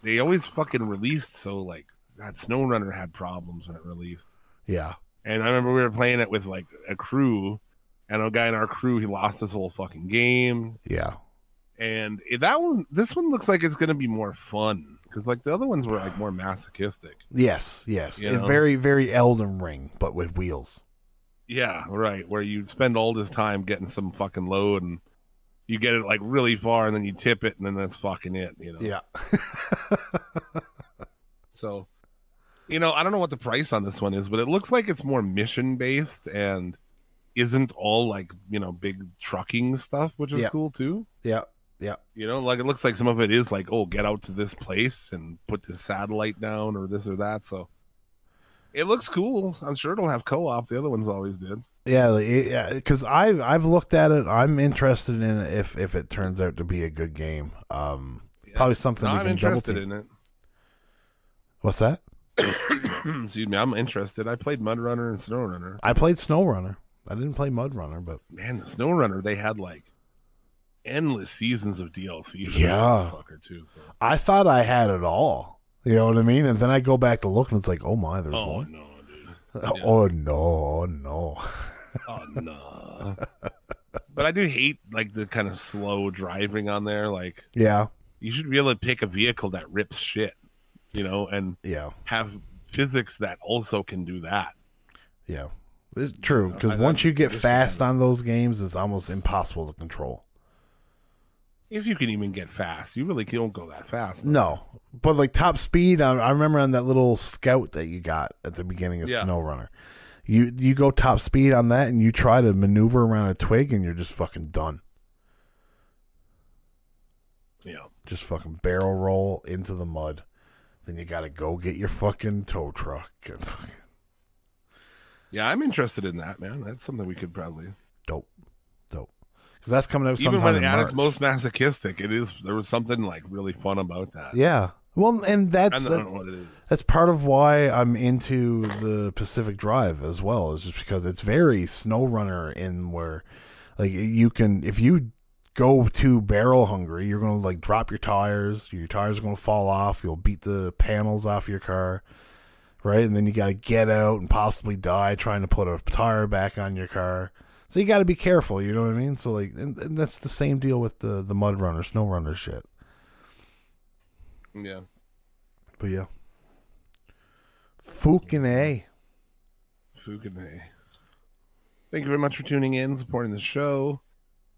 S6: they always fucking released. So like that Snow Runner had problems when it released.
S5: Yeah,
S6: And I remember we were playing it with like a crew, and a guy in our crew he lost his whole fucking game.
S5: yeah,
S6: And it, that one, this one looks like it's gonna be more fun because like the other ones were like more masochistic.
S5: yes, yes. Very, very Elden Ring, but with wheels.
S6: Yeah, right. Where you spend all this time getting some fucking load and you get it like really far and then you tip it and then that's fucking it, you know.
S5: Yeah,
S6: So, you know, I don't know what the price on this one is, but it looks like it's more mission based and isn't all like, you know, big trucking stuff, which is
S5: Yeah.
S6: cool too.
S5: yeah, yeah.
S6: You know, like it looks like some of it is like, oh, get out to this place and put this satellite down or this or that. So it looks cool. I'm sure it'll have co op. The other ones always did.
S5: Yeah, yeah, because I've I've looked at it. I'm interested in it if if it turns out to be a good game. Um, probably something
S6: No,
S5: we
S6: I'm
S5: can
S6: interested in it.
S5: What's that?
S6: Excuse me, I'm interested. I played Mud Runner and Snow Runner.
S5: I played Snow Runner. I didn't play Mud Runner, but
S6: Man, the Snow Runner, they had like endless seasons of DLC.
S5: Yeah.
S6: fucker too. So.
S5: I thought I had it all. You know what I mean? And then I go back to look, and it's like, oh my, there's
S6: Oh
S5: more.
S6: no, dude.
S5: Oh no, oh no.
S6: Oh no. but I do hate like the kind of slow driving on there. Like
S5: Yeah,
S6: you should be able to pick a vehicle that rips shit, you know, and
S5: yeah,
S6: have physics that also can do that.
S5: yeah. It's true because
S6: I-
S5: once you get fast on those games, it's almost impossible to control.
S6: If you can even get fast, you really don't go that fast.
S5: No, but like top speed, I, I remember on that little scout that you got at the beginning of
S6: Yeah.
S5: Snow Runner. You you go top speed on that, and you try to maneuver around a twig, and you're just fucking done.
S6: Yeah.
S5: Just fucking barrel roll into the mud. Then you got to go get your fucking tow truck and fucking
S6: Yeah, I'm interested in that, man. That's something we could probably
S5: dope, dope. because that's coming out
S6: Even when at
S5: March.
S6: its most masochistic, it is there was something like really fun about that.
S5: yeah. Well, and that's that-
S6: know what it is.
S5: that's part of why I'm into the Pacific Drive as well, is just because it's very snow runner in where like you can if you go too barrel hungry, you're gonna like drop your tires, your tires are gonna fall off, you'll beat the panels off your car. Right, and then you got to get out and possibly die trying to put a tire back on your car. So you got to be careful, you know what I mean? So like, and, and that's the same deal with the the mud runner, snow runner shit.
S6: Yeah.
S5: But yeah, fucking a.
S6: Fugane. Thank you very much for tuning in, supporting the show.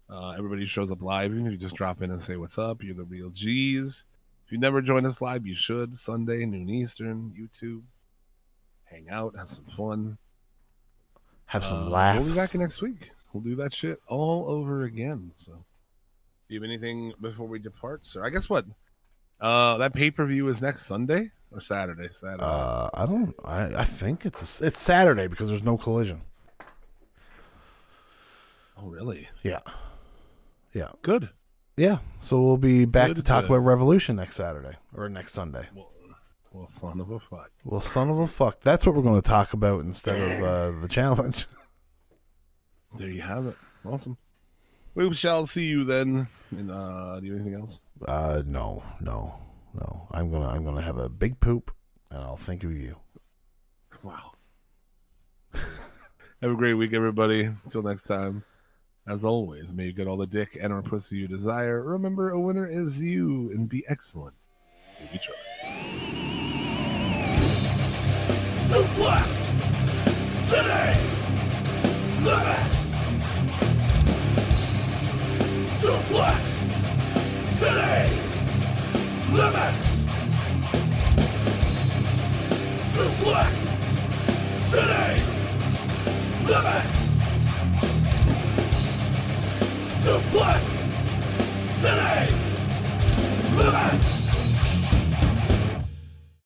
S6: Uh, everybody shows up live. Even if you just drop in and say what's up, you're the real G's. If you never joined us live, you should. Sunday, noon Eastern, YouTube. Hang out, have some fun.
S5: Have some
S6: Uh,
S5: laughs.
S6: We'll be back next week. We'll do that shit all over again. So, do you have anything before we depart, sir? I guess what? Uh, that pay per view is next Sunday or Saturday. Saturday.
S5: Uh, I don't. I, I think it's a, it's Saturday because there's no collision.
S6: oh, really?
S5: Yeah, yeah,
S6: Good.
S5: yeah. So we'll be back
S6: Good,
S5: to talk
S6: good.
S5: about Revolution next Saturday or next Sunday.
S6: Well, well, son of a fuck.
S5: Well, son of a fuck. That's what we're going to talk about instead of uh, the challenge.
S6: There you have it. Awesome. We shall see you then. And, uh, do you have anything else?
S5: Uh, no, no, no. I'm gonna I'm gonna have a big poop, and I'll think of you.
S6: Wow. have a great week, everybody. Until next time. As always, may you get all the dick and or pussy you desire. Remember, a winner is you, and be excellent. to each other.
S3: Suplex City City limits. Suplex city limits. Suplex city limits.